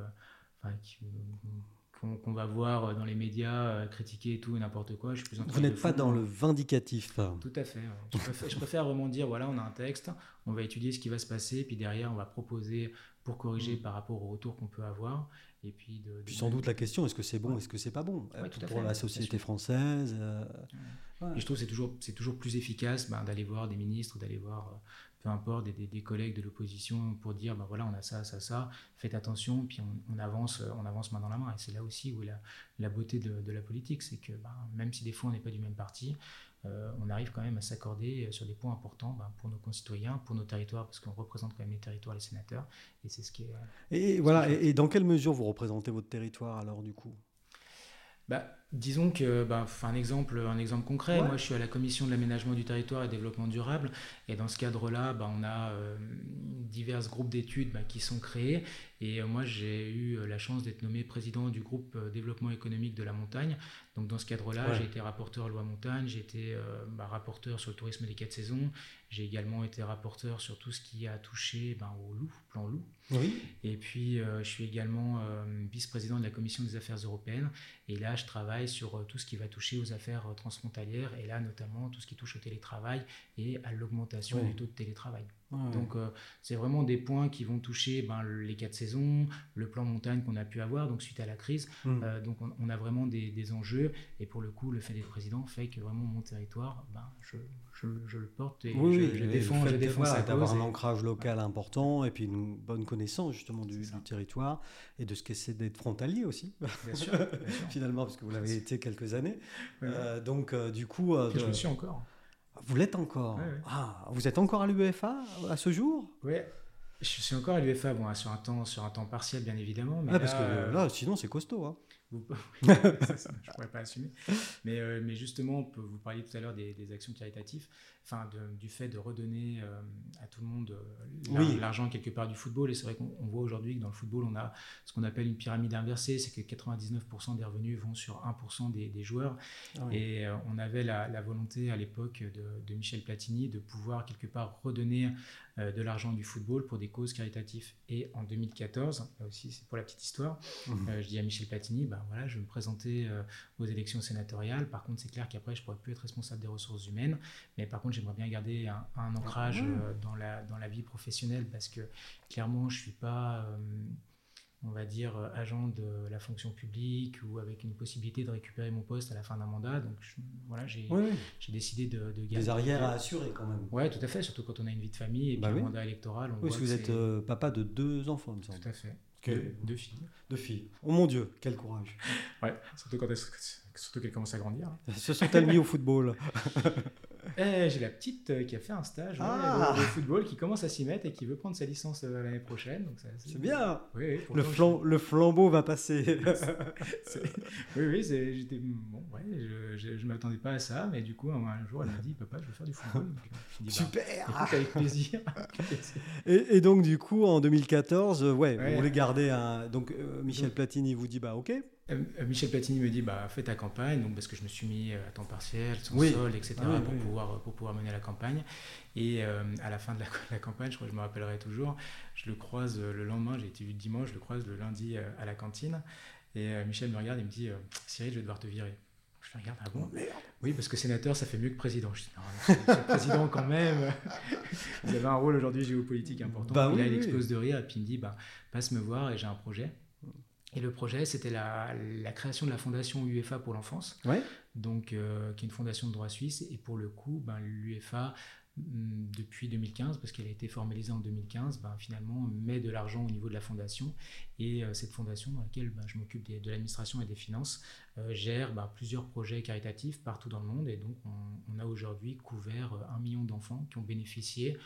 [SPEAKER 2] qu'on va voir dans les médias euh, critiquer et tout et n'importe quoi. Je suis plus
[SPEAKER 1] Vous n'êtes pas dans le vindicatif.
[SPEAKER 2] Tout à fait. Je, préfère, je, préfère, vraiment dire voilà, on a un texte, on va étudier ce qui va se passer, puis derrière on va proposer pour corriger mm. par rapport au retour qu'on peut avoir. Et puis, de,
[SPEAKER 1] puis sans doute la question, est-ce que c'est bon, est-ce que c'est pas bon euh, pour la société française
[SPEAKER 2] euh, Et je trouve que c'est toujours, c'est toujours plus efficace ben, d'aller voir des ministres, d'aller voir, euh, peu importe, des, des, collègues de l'opposition pour dire, ben voilà, on a ça, ça, ça, faites attention, puis on, avance, on avance main dans la main. Et c'est là aussi où est la, la beauté de, de la politique, c'est que ben, même si des fois on n'est pas du même parti, euh, on arrive quand même à s'accorder sur des points importants ben, pour nos concitoyens, pour nos territoires, parce qu'on représente quand même les territoires, les sénateurs, et c'est ce qui est.
[SPEAKER 1] Euh, et voilà. Et, dans quelle mesure vous représentez votre territoire alors du coup?
[SPEAKER 2] Bah, disons que, bah, un, exemple, un exemple concret, moi je suis à la commission de l'aménagement du territoire et développement durable, et dans ce cadre-là, bah, on a euh, divers groupes d'études bah, qui sont créés, et moi j'ai eu la chance d'être nommé président du groupe développement économique de la montagne, donc dans ce cadre-là, j'ai été rapporteur loi montagne, j'ai été euh, bah, rapporteur sur le tourisme des quatre saisons, j'ai également été rapporteur sur tout ce qui a touché ben, au loup, plan loup.
[SPEAKER 1] Oui.
[SPEAKER 2] Et puis euh, je suis également euh, vice-président de la commission des affaires européennes, et là je travaille sur tout ce qui va toucher aux affaires transfrontalières, et là notamment tout ce qui touche au télétravail et à l'augmentation du taux de télétravail. Donc c'est vraiment des points qui vont toucher ben, les quatre saisons, le plan montagne qu'on a pu avoir, donc suite à la crise. Mmh. donc on, a vraiment des, des enjeux et pour le coup, le fait d'être président fait que vraiment mon territoire, ben, je, je, le porte et je, défends, je défends
[SPEAKER 1] D'avoir un ancrage local important et puis une bonne connaissance justement du, territoire et de ce que c'est d'être frontalier aussi.
[SPEAKER 2] Bien sûr,
[SPEAKER 1] Finalement, parce que vous l'avez été quelques années. Euh, donc, euh, du coup. Euh,
[SPEAKER 2] je le suis encore.
[SPEAKER 1] Vous l'êtes encore ah, Vous êtes encore à l'UEFA à ce jour?
[SPEAKER 2] Oui. Je suis encore à l'UEFA, bon, sur, un temps, sur un temps partiel, bien évidemment. Mais
[SPEAKER 1] ah, parce que là, sinon, c'est costaud. Hein.
[SPEAKER 2] Vous... je ne pourrais pas assumer. Mais, euh, mais justement, vous parliez tout à l'heure des, actions caritatives, enfin, du fait de redonner euh, à tout le monde euh, l'argent quelque part du football. Et c'est vrai qu'on voit aujourd'hui que dans le football, on a ce qu'on appelle une pyramide inversée, c'est que 99% des revenus vont sur 1% des, des, joueurs. Ah et on avait la, volonté à l'époque de, de, Michel Platini de pouvoir quelque part redonner de l'argent du football pour des causes caritatives. Et en 2014, là aussi c'est pour la petite histoire, mmh. je dis à Michel Platini, bah, voilà, je vais me présenter aux élections sénatoriales. Par contre, c'est clair qu'après, je ne pourrais plus être responsable des ressources humaines. Mais par contre, j'aimerais bien garder un, un ancrage dans, la, dans la vie professionnelle parce que clairement, je ne suis pas on va dire, euh, agent de la fonction publique ou avec une possibilité de récupérer mon poste à la fin d'un mandat. Donc voilà, j'ai décidé de, de
[SPEAKER 1] Des arrières à assurer quand même.
[SPEAKER 2] Oui, tout à fait, surtout quand on a une vie de famille et bah puis un mandat électoral.
[SPEAKER 1] oui, vous êtes euh, papa de deux enfants, il me semble.
[SPEAKER 2] Tout à fait. Deux, filles.
[SPEAKER 1] Deux filles. Oh mon Dieu, quel courage.
[SPEAKER 2] Ouais, surtout quand elles, surtout qu'elles commencent à grandir.
[SPEAKER 1] Se sont-elles mis au football
[SPEAKER 2] Eh, j'ai la petite euh, qui a fait un stage ah. de, football, qui commence à s'y mettre et qui veut prendre sa licence euh, l'année prochaine.
[SPEAKER 1] C'est bien. Oui, le, le, flambeau va passer.
[SPEAKER 2] oui, oui, j'étais bon, ouais, je ne m'attendais pas à ça, mais du coup, un, jour, elle m'a dit, papa, je veux faire du football.
[SPEAKER 1] Euh, bah, Super.
[SPEAKER 2] avec plaisir.
[SPEAKER 1] et, donc, du coup, en 2014, ouais, vous voulez garder un. Donc, Michel Platini vous dit, bah, ok.
[SPEAKER 2] Euh, Michel Platini me dit bah, fais ta campagne, donc parce que je me suis mis à temps partiel, sans sol, etc., pour, Pouvoir, pour pouvoir mener la campagne. Et euh, à la fin de la, campagne, je crois que je me rappellerai toujours, je le croise le lendemain, j'ai été vu dimanche, je le croise le lundi euh, à la cantine. Et Michel me regarde et me dit Cyril, je vais devoir te virer. Je le regarde, ah bon? Oui, parce que sénateur, ça fait mieux que président. Je dis non, président quand même. Vous avez un rôle aujourd'hui géopolitique important. Bah, il explose de rire et puis il me dit bah, passe me voir et j'ai un projet. Et le projet, c'était la, création de la fondation UEFA pour l'enfance, donc euh, qui est une fondation de droit suisse. Et pour le coup, ben, l'UEFA, mm, depuis 2015, parce qu'elle a été formalisée en 2015, ben, finalement met de l'argent au niveau de la fondation. Et euh, cette fondation, dans laquelle ben, je m'occupe de l'administration et des finances, euh, gère ben, plusieurs projets caritatifs partout dans le monde. Et donc, on, on a aujourd'hui couvert un million d'enfants qui ont bénéficié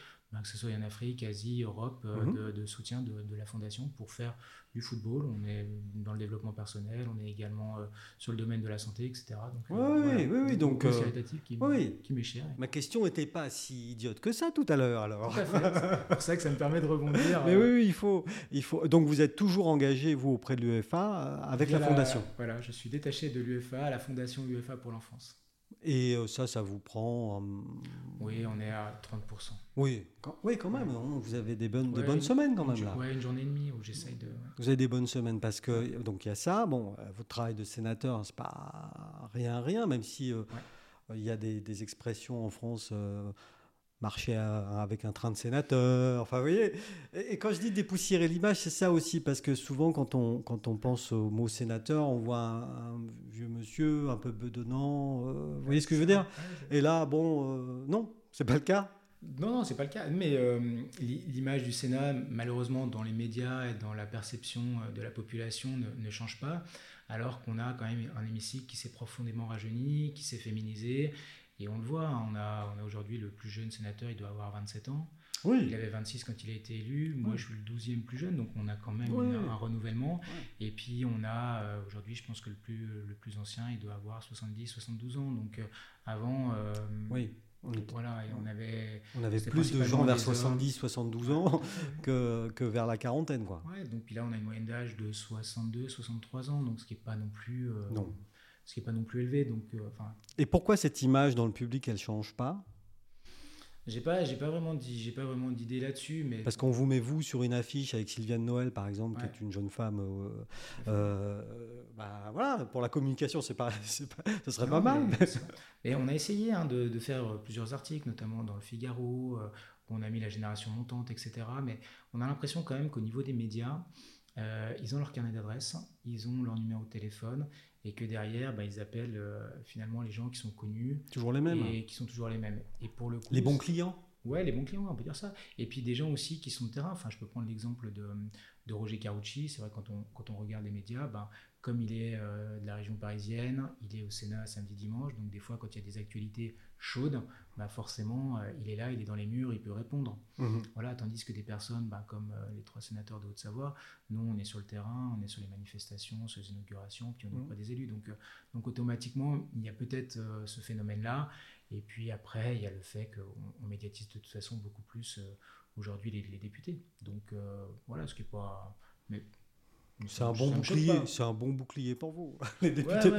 [SPEAKER 2] que ce soit en Afrique, Asie, Europe, euh, mhm. de, soutien de, la Fondation pour faire du football. On est dans le développement personnel, on est également euh, sur le domaine de la santé, etc.
[SPEAKER 1] Donc, oui, oui, oui, donc
[SPEAKER 2] qui, oui. qui m'est cher.
[SPEAKER 1] Ma question n'était pas si idiote que ça tout à l'heure, alors.
[SPEAKER 2] C'est pour ça que ça me permet de rebondir.
[SPEAKER 1] Mais oui, il faut, il faut. Donc vous êtes toujours engagé, vous, auprès de l'UEFA, avec la, Fondation.
[SPEAKER 2] Voilà, je suis détaché de l'UEFA à la Fondation UEFA pour l'enfance.
[SPEAKER 1] Et euh, ça, ça vous prend.
[SPEAKER 2] Oui, on est à 30%.
[SPEAKER 1] Oui, quand, oui, quand même. Hein, vous avez des bonnes, des bonnes semaines quand même là.
[SPEAKER 2] Oui, une journée et demie où j'essaye de.
[SPEAKER 1] Vous avez des bonnes semaines parce que donc il y a ça. Bon, euh, votre travail de sénateur, c'est pas rien, rien, même si euh, il y a des, des, expressions en France marcher avec un train de sénateur. Enfin, vous voyez. Et, quand je dis dépoussiérer l'image, c'est ça aussi, parce que souvent, quand on, quand on pense au mot sénateur, on voit un, vieux monsieur un peu bedonnant. Euh, vous voyez ce que je veux dire? Et là, bon, euh, non, c'est pas le cas?
[SPEAKER 2] Non, non, c'est pas le cas. Mais euh, l'image du Sénat, malheureusement, dans les médias et dans la perception de la population, ne, ne change pas, alors qu'on a quand même un hémicycle qui s'est profondément rajeuni, qui s'est féminisé, et on le voit, hein, on a, on a aujourd'hui le plus jeune sénateur, il doit avoir 27 ans. Oui. Il avait 26 quand il a été élu. Moi, je suis le 12e plus jeune, donc on a quand même un renouvellement. Et puis, on a euh, aujourd'hui, je pense que le plus, le plus ancien, il doit avoir 70, 72 ans. Donc, euh, avant. Euh,
[SPEAKER 1] oui.
[SPEAKER 2] On Voilà, et on avait.
[SPEAKER 1] On avait plus de gens vers 70, 72 ans que, que, vers la quarantaine, quoi.
[SPEAKER 2] Ouais, donc là, on a une moyenne d'âge de 62, 63 ans, donc ce qui n'est pas non plus.
[SPEAKER 1] non
[SPEAKER 2] ce qui n'est pas non plus élevé. Donc, euh, enfin.
[SPEAKER 1] Et pourquoi cette image dans le public, elle change pas?
[SPEAKER 2] J'ai pas, j'ai pas vraiment dit, j'ai pas vraiment d'idée là-dessus, mais
[SPEAKER 1] parce qu'on vous met vous sur une affiche avec Sylviane Noël par exemple, qui est une jeune femme. Euh, euh, bah, voilà, pour la communication, c'est pas, ce serait pas mal.
[SPEAKER 2] Mais... on a essayé hein, de, de, faire plusieurs articles, notamment dans le Figaro, où on a mis la génération montante, etc. Mais on a l'impression quand même qu'au niveau des médias, ils ont leur carnet d'adresse, ils ont leur numéro de téléphone, et que derrière, bah, ils appellent euh, finalement les gens qui sont connus.
[SPEAKER 1] Toujours les mêmes.
[SPEAKER 2] Et qui sont toujours les mêmes. Et pour le
[SPEAKER 1] les bons clients
[SPEAKER 2] Ouais, les bons clients, on peut dire ça. Et puis des gens aussi qui sont de terrain. Enfin, je peux prendre l'exemple de, de, Roger Carucci. C'est vrai, quand on, quand on regarde les médias, ben, comme il est euh, de la région parisienne, il est au Sénat samedi, dimanche. Donc, des fois, quand il y a des actualités chaudes, bah forcément, euh, il est là, il est dans les murs, il peut répondre. Mhm. Voilà, tandis que des personnes bah, comme euh, les trois sénateurs de Haute-Savoie, nous, on est sur le terrain, on est sur les manifestations, sur les inaugurations, puis on est mhm. des élus. Donc, donc automatiquement, il y a peut-être ce phénomène-là. Et puis après, il y a le fait qu'on médiatise de toute façon beaucoup plus aujourd'hui les, les, députés. Donc voilà, ce qui est pas... Mais
[SPEAKER 1] C'est un bon bouclier, c'est un bon bouclier pour vous, les députés.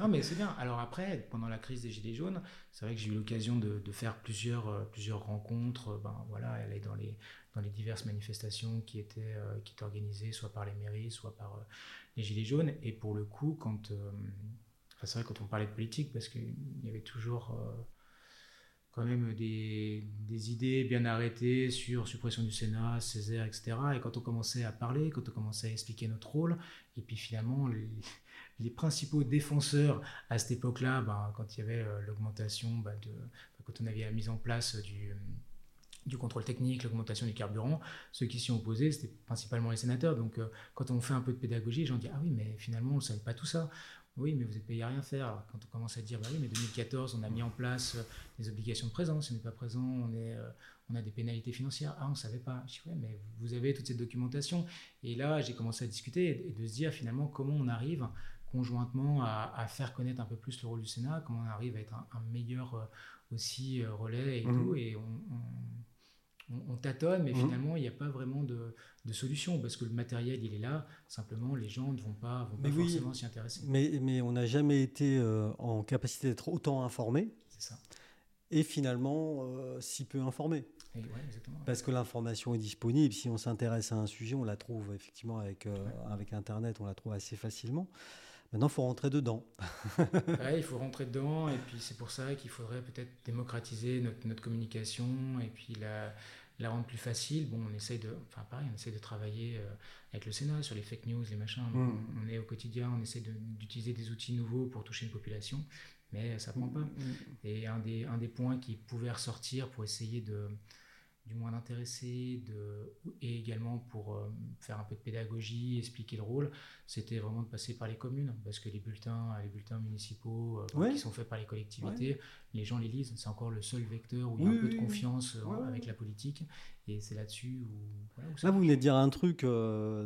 [SPEAKER 2] Non, mais c'est bien. Alors après, pendant la crise des Gilets jaunes, c'est vrai que j'ai eu l'occasion de, faire plusieurs, euh, plusieurs rencontres. Ben voilà, aller dans les, dans les diverses manifestations qui étaient, euh, qui étaient organisées, soit par les mairies, soit par euh, les Gilets jaunes. Et pour le coup, quand, enfin, c'est vrai quand on parlait de politique, parce qu'il y avait toujours quand même des, idées bien arrêtées sur suppression du Sénat, Césaire, etc. Et quand on commençait à parler, quand on commençait à expliquer notre rôle, et puis finalement, les, principaux défenseurs à cette époque-là, ben, quand il y avait euh, l'augmentation, ben, de, quand on avait la mise en place du, du contrôle technique, l'augmentation du carburant, ceux qui s'y ont opposés, c'était principalement les sénateurs. Donc, euh, quand on fait un peu de pédagogie, les gens disent Ah oui, mais finalement, on ne savait pas tout ça. Oui, mais vous êtes payé à rien faire. quand on commence à dire, bah oui, mais 2014, on a mis en place euh, des obligations de présence. Si on n'est pas présent, on, est, euh, on a des pénalités financières. Ah, on ne savait pas. Je dis, ouais, mais vous avez toute cette documentation. Et là, j'ai commencé à discuter et de se dire finalement comment on arrive conjointement à, faire connaître un peu plus le rôle du Sénat, comment on arrive à être un, meilleur euh, aussi relais et mmh. tout. Et on on, tâtonne, mais mmh. finalement, il n'y a pas vraiment de, solution parce que le matériel, il est là. Simplement, les gens ne vont pas, vont pas forcément s'y intéresser.
[SPEAKER 1] Mais, mais on n'a jamais été euh, en capacité d'être autant informé. C'est ça. Et finalement, euh, si peu informé. Parce que l'information est disponible. Si on s'intéresse à un sujet, on la trouve effectivement avec, euh, avec Internet, on la trouve assez facilement. Maintenant, il faut rentrer dedans.
[SPEAKER 2] il faut rentrer dedans, et puis c'est pour ça qu'il faudrait peut-être démocratiser notre, notre, communication, et puis la, la, rendre plus facile. Bon, on essaye de, enfin pareil, on essaie de travailler euh, avec le Sénat sur les fake news, les machins. Mm. On, est au quotidien, on essaie d'utiliser des outils nouveaux pour toucher une population, mais ça prend pas. Mm, mm, et un des, un des points qui pouvait ressortir pour essayer de du moins d'intéressés de, et également pour euh, faire un peu de pédagogie, expliquer le rôle, c'était vraiment de passer par les communes, parce que les bulletins, les bulletins municipaux euh, qui sont faits par les collectivités, les gens les lisent, c'est encore le seul vecteur où il y a un peu de confiance euh, avec la politique, et c'est là-dessus où...
[SPEAKER 1] là, vous venez de dire un truc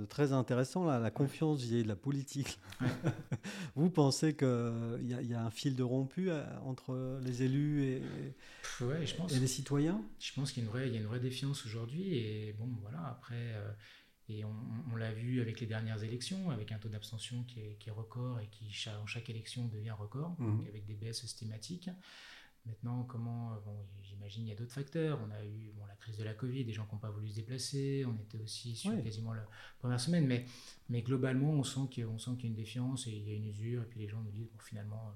[SPEAKER 1] très intéressant, là, la confiance vieille de la politique. vous pensez qu'il y, y, a un fil de rompu entre les élus et, je pense, et les citoyens?
[SPEAKER 2] Je pense qu'il y a une vraie défiance aujourd'hui. Et bon, voilà, après, euh, et on, l'a vu avec les dernières élections, avec un taux d'abstention qui est, qui est, record et qui, en chaque élection, devient record, mmh. avec des baisses systématiques. Maintenant, comment, bon, j'imagine il y a d'autres facteurs. On a eu bon, la crise de la Covid, des gens qui n'ont pas voulu se déplacer. On était aussi sur quasiment la première semaine. Mais, mais globalement, on sent qu'il qu y a une défiance et il y a une usure. Et puis les gens nous disent, bon, finalement,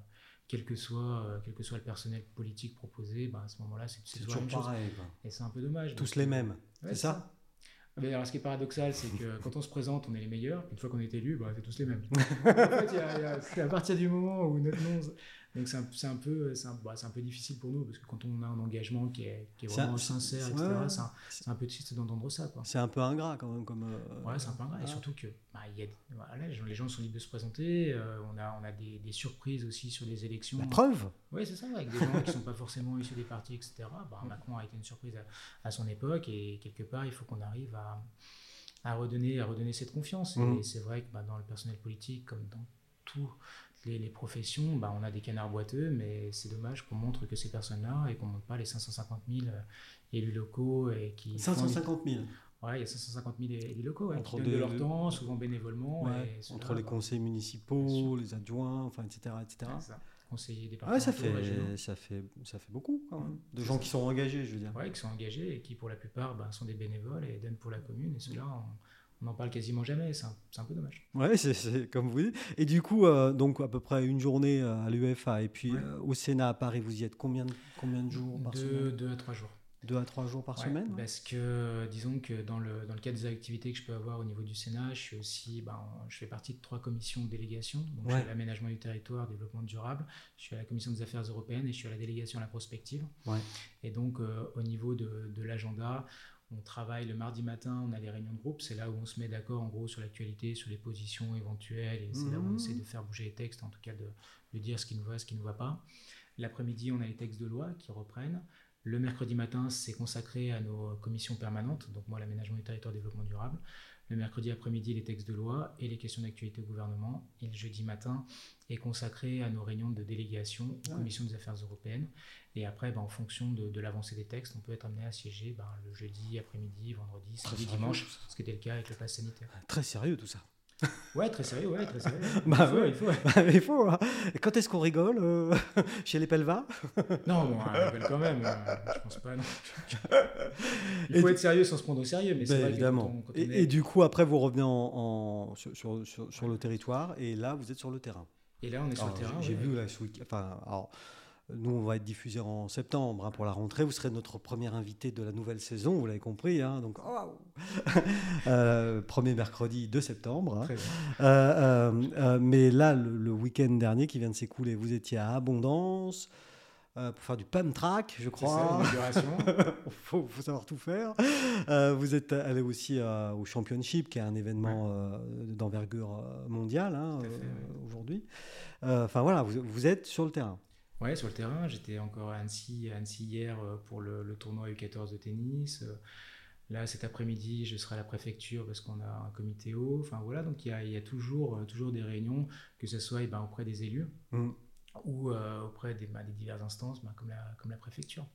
[SPEAKER 2] quel que soit, euh, quel que soit le personnel politique proposé, ben à ce moment-là, c'est
[SPEAKER 1] toujours pareil.
[SPEAKER 2] Et c'est un peu dommage.
[SPEAKER 1] Tous les mêmes, c'est ça,
[SPEAKER 2] mais alors, ce qui est paradoxal, c'est que quand on se présente, on est les meilleurs. Une fois qu'on est élu, bah, c'est tous les mêmes. en fait, c'est à partir du moment où notre nom donc c'est un, un, peu, un, bah, un, peu difficile pour nous parce que quand on a un engagement qui est, qui est vraiment sincère, etc., c'est un, peu triste d'entendre ça.
[SPEAKER 1] C'est un peu ingrat quand même. Comme,
[SPEAKER 2] euh, ouais, c'est un peu ingrat. Et surtout que bah, y a, voilà, les gens sont libres de se présenter. Euh, on, a, on a des, des, surprises aussi sur les élections.
[SPEAKER 1] La preuve
[SPEAKER 2] Oui, c'est ça, avec des gens qui ne sont pas forcément issus des partis, etc. Bah, Macron a été une surprise à, son époque et quelque part, il faut qu'on arrive à, à, redonner, à redonner cette confiance. Et mmh. c'est vrai que bah, dans le personnel politique, comme dans tout les, professions, bah, on a des canards boiteux, mais c'est dommage qu'on montre que ces personnes-là et qu'on ne montre pas les 550 000 euh, élus locaux. Et qui
[SPEAKER 1] 550 000
[SPEAKER 2] Ouais, il y a 550 000 élus locaux entre qui donnent de leur temps, souvent bénévolement.
[SPEAKER 1] entre les conseils municipaux, les adjoints, enfin, etc. etc.
[SPEAKER 2] Ça. Conseillers
[SPEAKER 1] départementaux, ça, fait, ça, fait, ça fait beaucoup quand même, de gens qui sont engagés, je veux dire.
[SPEAKER 2] Oui, qui sont engagés et qui pour la plupart bah, sont des bénévoles et donnent pour la commune. Et ceux-là, on n'en parle quasiment jamais, c'est un, peu dommage.
[SPEAKER 1] Ouais, c'est comme vous dites. Et du coup, euh, donc à peu près une journée euh, à l'UFA et puis euh, au Sénat à Paris, vous y êtes combien de, combien de jours par semaine?
[SPEAKER 2] Deux à trois jours.
[SPEAKER 1] Deux à trois jours par semaine?
[SPEAKER 2] Parce que, disons que dans le, dans le cadre des activités que je peux avoir au niveau du Sénat, je suis aussi, ben, je fais partie de trois commissions de délégation. Donc, je suis à l'aménagement du territoire, développement durable, je suis à la commission des affaires européennes et je suis à la délégation à la prospective. Et donc, au niveau de, de l'agenda, on travaille le mardi matin, on a les réunions de groupe, c'est là où on se met d'accord en gros sur l'actualité, sur les positions éventuelles, et c'est là où on essaie de faire bouger les textes, en tout cas de, de dire ce qui nous va, ce qui ne va pas. L'après-midi, on a les textes de loi qui reprennent. Le mercredi matin, c'est consacré à nos commissions permanentes, donc moi l'aménagement du territoire et développement durable. Le mercredi après-midi, les textes de loi et les questions d'actualité au gouvernement. Et le jeudi matin est consacré à nos réunions de délégation aux commissions des affaires européennes. Et après, ben, en fonction de, l'avancée des textes, on peut être amené à siéger ben, le jeudi après-midi, vendredi, samedi, dimanche, ce qui était le cas avec le pass sanitaire.
[SPEAKER 1] Très sérieux tout ça.
[SPEAKER 2] Ouais, très sérieux, ouais, très sérieux.
[SPEAKER 1] Bah
[SPEAKER 2] il faut, il faut.
[SPEAKER 1] Bah, il faut. hein. Et quand est-ce qu'on rigole euh, chez les Pelva?
[SPEAKER 2] Non, bon, on rigole quand même. euh, je pense pas. Non. Il faut être sérieux sans se prendre au sérieux, mais c'est vrai
[SPEAKER 1] évidemment.
[SPEAKER 2] que quand on, quand on
[SPEAKER 1] Et,
[SPEAKER 2] est-
[SPEAKER 1] et du coup, après, vous revenez en, en- sur, sur, sur- sur le territoire et là, vous êtes sur le terrain.
[SPEAKER 2] Et là, on est sur
[SPEAKER 1] Alors,
[SPEAKER 2] le terrain.
[SPEAKER 1] J'ai
[SPEAKER 2] ouais.
[SPEAKER 1] vu week- enfin, alors, nous, on va être diffusé en septembre hein, pour la rentrée. Vous serez notre premier invité de la nouvelle saison, vous l'avez compris. hein, donc, oh, Euh, premier mercredi de septembre. hein.
[SPEAKER 2] Très bien.
[SPEAKER 1] Euh, euh, mais là, le, le week-end dernier qui vient de s'écouler, vous étiez à Abondance euh, pour faire du pump track, je crois. Il faut, faut savoir tout faire. Euh, vous êtes allé aussi euh, au Championship, qui est un événement d'envergure mondiale hein, aujourd'hui. Enfin voilà, vous, vous êtes sur le terrain.
[SPEAKER 2] Ouais, sur le terrain, j'étais encore à Annecy, à Annecy hier euh, pour le, le tournoi U14 de tennis. Euh, Là, cet après-midi, je serai à la préfecture parce qu'on a un comité haut. Enfin voilà, donc il y a, il y a toujours, euh, toujours des réunions, que ce soit eh ben, auprès des élus
[SPEAKER 1] Mm.
[SPEAKER 2] ou euh, auprès des, bah, des diverses instances, bah, comme, la, comme la préfecture.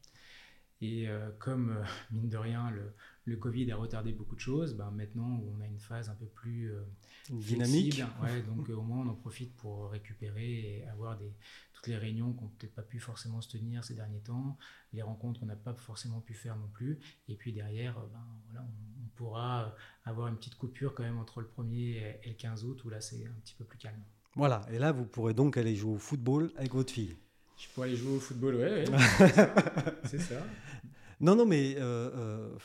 [SPEAKER 2] Et euh, comme, euh, mine de rien, le, le Covid a retardé beaucoup de choses, bah, maintenant on a une phase un peu plus euh,
[SPEAKER 1] Dynamique.
[SPEAKER 2] Ouais, donc au moins on en profite pour récupérer et avoir des, toutes les réunions qu'on peut-être pas pu forcément se tenir ces derniers temps, les rencontres qu'on n'a pas forcément pu faire non plus. Et puis derrière, euh, ben, voilà, on, on pourra euh, avoir une petite coupure quand même entre le 1er et le 15 août où là c'est un petit peu plus calme.
[SPEAKER 1] Voilà, et là, vous pourrez donc aller jouer au football avec votre fille.
[SPEAKER 2] Je pourrais aller jouer au football, ouais, ouais, c'est ça.
[SPEAKER 1] Non, non, mais euh,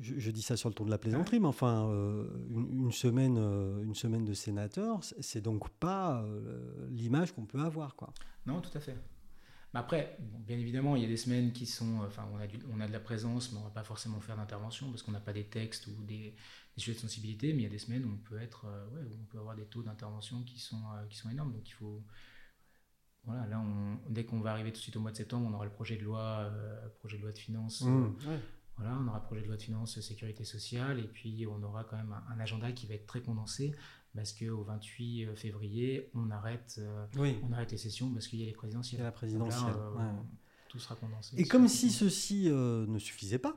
[SPEAKER 1] je, je dis ça sur le ton de la plaisanterie, mais enfin, euh, une, une semaine, euh, une semaine de sénateur, c'est- c'est donc pas euh, l'image qu'on peut avoir, quoi.
[SPEAKER 2] Non, tout à fait. Mais après, bon, bien évidemment, il y a des semaines qui sont. euh, Enfin, on, a du- on a de la présence, mais on va pas forcément faire d'intervention parce qu'on n'a pas des textes ou des, des sujets de sensibilité. Mais il y a des semaines où on peut être, euh, ouais, où on peut avoir des taux d'intervention qui sont euh, qui sont énormes. Donc il faut. Voilà, là, on- dès qu'on va arriver tout de suite au mois de septembre, on aura le projet de loi, euh, projet de loi de finances.
[SPEAKER 1] Mmh, ouais.
[SPEAKER 2] voilà, on aura projet de loi de finances, sécurité sociale, et puis on aura quand même un, un agenda qui va être très condensé parce qu'au 28 février, on arrête, euh,
[SPEAKER 1] Oui,
[SPEAKER 2] on arrête les sessions parce qu'il y a les
[SPEAKER 1] il y
[SPEAKER 2] présidentielles.
[SPEAKER 1] a la
[SPEAKER 2] là,
[SPEAKER 1] présidentielle.
[SPEAKER 2] euh,
[SPEAKER 1] ouais.
[SPEAKER 2] Tout sera condensé.
[SPEAKER 1] Et comme si ceci euh, ne suffisait pas,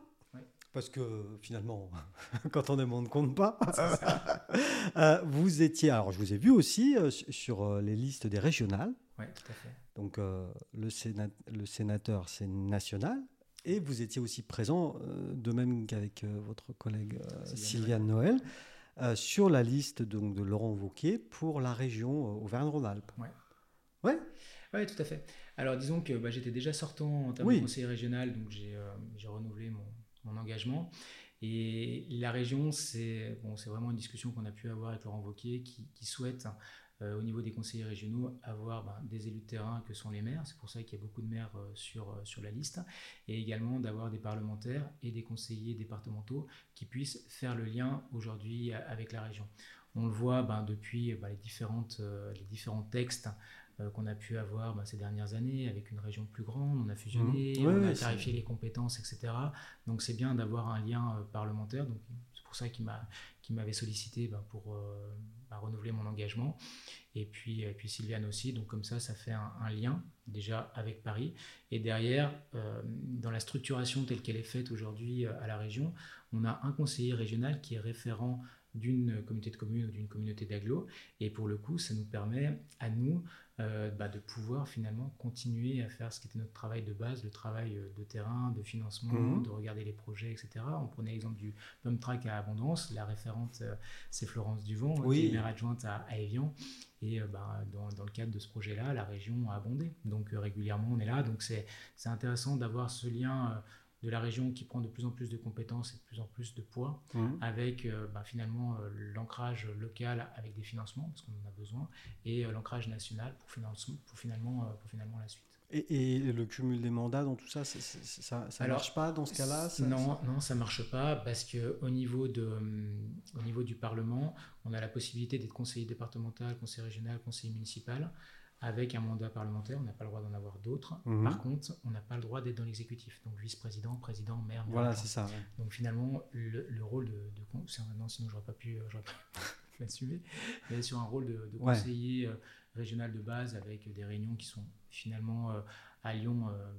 [SPEAKER 1] parce que finalement, quand on aime, on ne compte pas, euh, vous étiez, alors je vous ai vu aussi euh, su- sur euh, les listes des régionales,
[SPEAKER 2] Ouais, tout à fait.
[SPEAKER 1] donc euh, le, sénat- le sénateur c'est national, et vous étiez aussi présent, euh, de même qu'avec euh, votre collègue euh,
[SPEAKER 2] Sylviane
[SPEAKER 1] Sylviane Noël, euh, sur la liste donc, de Laurent Wauquiez pour la région euh, Auvergne-Rhône-Alpes.
[SPEAKER 2] Ouais.
[SPEAKER 1] Ouais.
[SPEAKER 2] Ouais, tout à fait. Alors disons que bah, j'étais déjà sortant en termes
[SPEAKER 1] Oui.
[SPEAKER 2] de conseiller régional, donc j'ai euh, renouvelé mon, mon engagement. Et la région, c'est bon, c'est vraiment une discussion qu'on a pu avoir avec Laurent Wauquiez qui, qui souhaite, au niveau des conseillers régionaux, avoir bah, des élus de terrain que sont les maires. C'est pour ça qu'il y a beaucoup de maires euh, sur, euh, sur la liste. Et également d'avoir des parlementaires et des conseillers départementaux qui puissent faire le lien aujourd'hui euh, avec la région. On le voit ben, depuis bah, les, différentes, euh, les différents textes euh, qu'on a pu avoir ben, ces dernières années avec une région plus grande, on a fusionné.
[SPEAKER 1] Ouais,
[SPEAKER 2] on a clarifié les compétences, etc. Donc c'est bien d'avoir un lien euh, parlementaire. Donc c'est pour ça qu'il m'a qu'il m'avait sollicité ben, pour euh, renouveler mon engagement. Et puis, et puis Sylviane aussi. Donc comme ça, ça fait un, un lien déjà avec Paris. Et derrière, euh, dans la structuration telle qu'elle est faite aujourd'hui euh, à la région, on a un conseiller régional qui est référent d'une communauté de communes ou d'une communauté d'agglo. Et pour le coup, ça nous permet à nous euh, bah, de pouvoir finalement continuer à faire ce qui était notre travail de base, le travail euh, de terrain, de financement,
[SPEAKER 1] Mhm.
[SPEAKER 2] de regarder les projets, etc. On prenait l'exemple du Pump Track à Abondance. La référente, euh, c'est Florence Duvant, euh,
[SPEAKER 1] Oui.
[SPEAKER 2] qui est maire adjointe à, à Évian. Et euh, bah, dans, dans le cadre de ce projet-là, la région a abondé. Donc régulièrement, on est là. Donc c'est c'est intéressant d'avoir ce lien de la région qui prend de plus en plus de compétences et de plus en plus de poids avec euh, bah, finalement euh, l'ancrage local avec des financements, parce qu'on en a besoin, et euh, l'ancrage national pour, finance- pour, finalement, pour finalement la suite.
[SPEAKER 1] Et, et le cumul des mandats dans tout ça, c'est- ça ne marche pas dans ce cas-là ça-
[SPEAKER 2] Non, non, ça marche pas parce que au niveau de, au niveau du Parlement, on a la possibilité d'être conseiller départemental, conseiller régional, conseiller municipal. Avec un mandat parlementaire, on n'a pas le droit d'en avoir d'autres.
[SPEAKER 1] Mhm.
[SPEAKER 2] Par contre, on n'a pas le droit d'être dans l'exécutif. Donc vice-président, président, maire. maire
[SPEAKER 1] Voilà, c'est ça. ouais.
[SPEAKER 2] Donc finalement, le, le rôle de, de sinon j'aurais pas pu, euh, l'assumer, mais sur un rôle de, conseiller euh, régional de base avec des réunions qui sont finalement euh, à Lyon euh,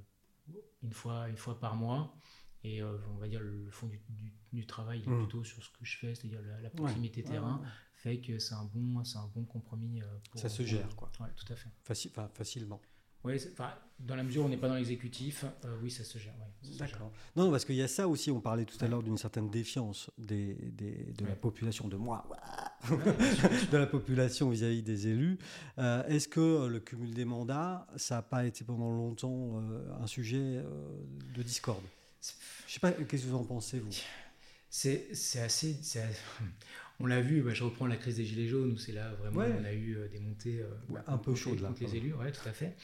[SPEAKER 2] une fois une fois par mois. Et euh, on va dire le fond du, du- du travail il est
[SPEAKER 1] Mm.
[SPEAKER 2] plutôt sur ce que je fais, c'est-à-dire la, la proximité
[SPEAKER 1] Ouais,
[SPEAKER 2] terrain,
[SPEAKER 1] ouais,
[SPEAKER 2] fait que c'est un bon, c'est un bon compromis.
[SPEAKER 1] Pour, ça se gère, quoi.
[SPEAKER 2] Ouais, tout à fait.
[SPEAKER 1] facilement.
[SPEAKER 2] Oui, dans la mesure où on n'est pas dans l'exécutif, euh, oui, ça se gère.
[SPEAKER 1] D'accord. Non, parce qu'il y a ça aussi, on parlait tout à l'heure d'une certaine défiance des, de la population, de moi, de la population vis-à-vis des élus. Euh, est-ce que le cumul des mandats, ça n'a pas été pendant longtemps euh, un sujet de discorde? Je ne sais pas, qu'est-ce que vous en pensez, vous?
[SPEAKER 2] C'est assez, On l'a vu, bah, je reprends la crise des Gilets jaunes, où c'est là vraiment on a eu des montées
[SPEAKER 1] un peu chaudes
[SPEAKER 2] contre les élus, ouais, tout à fait.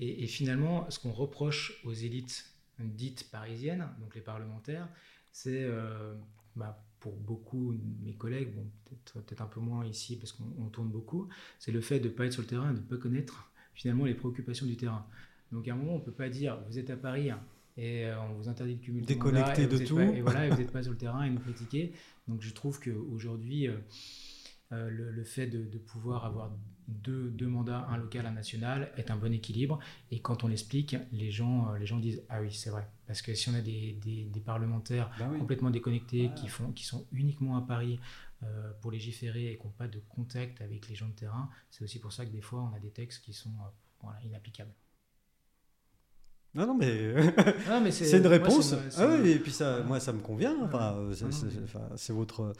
[SPEAKER 2] Et, finalement, ce qu'on reproche aux élites dites parisiennes, donc les parlementaires, c'est euh, bah, pour beaucoup de mes collègues, bon, peut-être un peu moins ici parce qu'on tourne beaucoup, c'est le fait de ne pas être sur le terrain et de ne pas connaître finalement les préoccupations du terrain. Donc à un moment, on ne peut pas dire vous êtes à Paris et euh, on vous interdit de cumuler
[SPEAKER 1] déconnecté de, tout.
[SPEAKER 2] et voilà, et vous n'êtes pas sur le terrain et nous critiquer. Donc je trouve qu'aujourd'hui, euh, euh, le, fait de, pouvoir avoir deux, deux, mandats, un local, un national, est un bon équilibre. Et quand on l'explique, les gens, euh, les gens disent Ah oui, c'est vrai. Parce que si on a des, des, parlementaires bah complètement déconnectés, qui, font, qui sont uniquement à Paris pour légiférer et qui n'ont pas de contact avec les gens de terrain, c'est aussi pour ça que des fois, on a des textes qui sont inapplicables.
[SPEAKER 1] Non, non, mais, mais c'est une réponse. ah oui, et puis ça, moi, ça me convient. Enfin, c'est votre.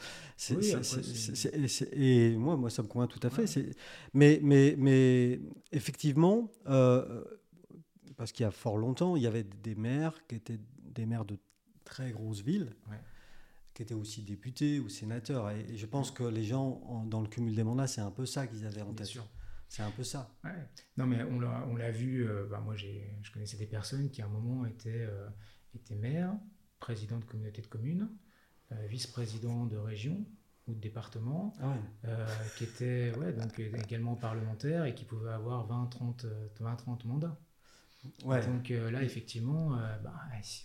[SPEAKER 1] et moi, moi, ça me convient tout à fait. Mais, mais, mais effectivement, euh, parce qu'il y a fort longtemps, il y avait des maires qui étaient des maires de très grosses villes. qui étaient aussi députés ou sénateurs. Et, je pense que les gens, dans le cumul des mandats, c'est un peu ça qu'ils avaient en tête. Bien sûr. C'est un peu ça.
[SPEAKER 2] Non, mais on l'a vu, euh, bah, moi je connaissais des personnes qui à un moment étaient, euh, étaient maires, président de communauté de communes, euh, vice-président de région ou de département, ah qui étaient ouais, donc, également parlementaires et qui pouvaient avoir 20-30 20, mandats. Ouais. Donc là, effectivement, bah,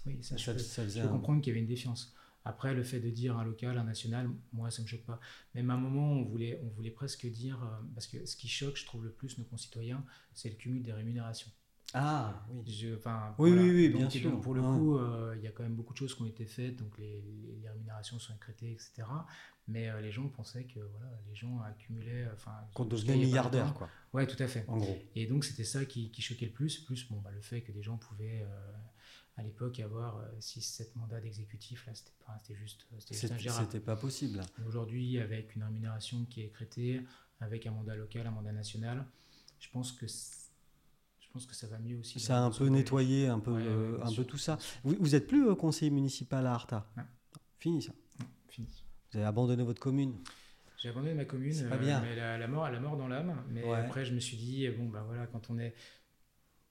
[SPEAKER 2] oui, ça, je, peux, comprendre qu'il y avait une défiance. Après, le fait de dire un local, un national, moi, ça ne me choque pas. Même à un moment, on voulait, on voulait presque dire, euh, parce que ce qui choque, je trouve, le plus nos concitoyens, c'est le cumul des rémunérations.
[SPEAKER 1] Ah, oui.
[SPEAKER 2] Je,
[SPEAKER 1] oui, oui, oui, bien sûr.
[SPEAKER 2] Donc, pour le coup, euh, il y a quand même beaucoup de choses qui ont été faites, donc les, les, rémunérations sont écrétées, etc. Mais euh, les gens pensaient que voilà, les gens accumulaient. Enfin,
[SPEAKER 1] Qu'on devenait milliardaire, quoi.
[SPEAKER 2] Ouais, tout à fait.
[SPEAKER 1] En gros.
[SPEAKER 2] Et donc, c'était ça qui, qui, choquait le plus, plus bon, bah, le fait que des gens pouvaient à l'époque, avoir 6-7 euh, mandats d'exécutif, là, c'était juste, euh,
[SPEAKER 1] C'était pas possible.
[SPEAKER 2] Aujourd'hui, avec une rémunération qui est écrétée, avec un mandat local, un mandat national, je pense que je pense que ça va mieux aussi.
[SPEAKER 1] Ça a un peu nettoyé un peu, un peu tout ça. Vous, vous êtes plus euh, conseiller municipal à Arta? Fini ça
[SPEAKER 2] Fini.
[SPEAKER 1] Vous avez abandonné votre commune
[SPEAKER 2] J'ai abandonné ma commune,
[SPEAKER 1] pas bien.
[SPEAKER 2] mais la, mort, la mort dans l'âme. Mais après, je me suis dit, bon, ben voilà, quand on, est,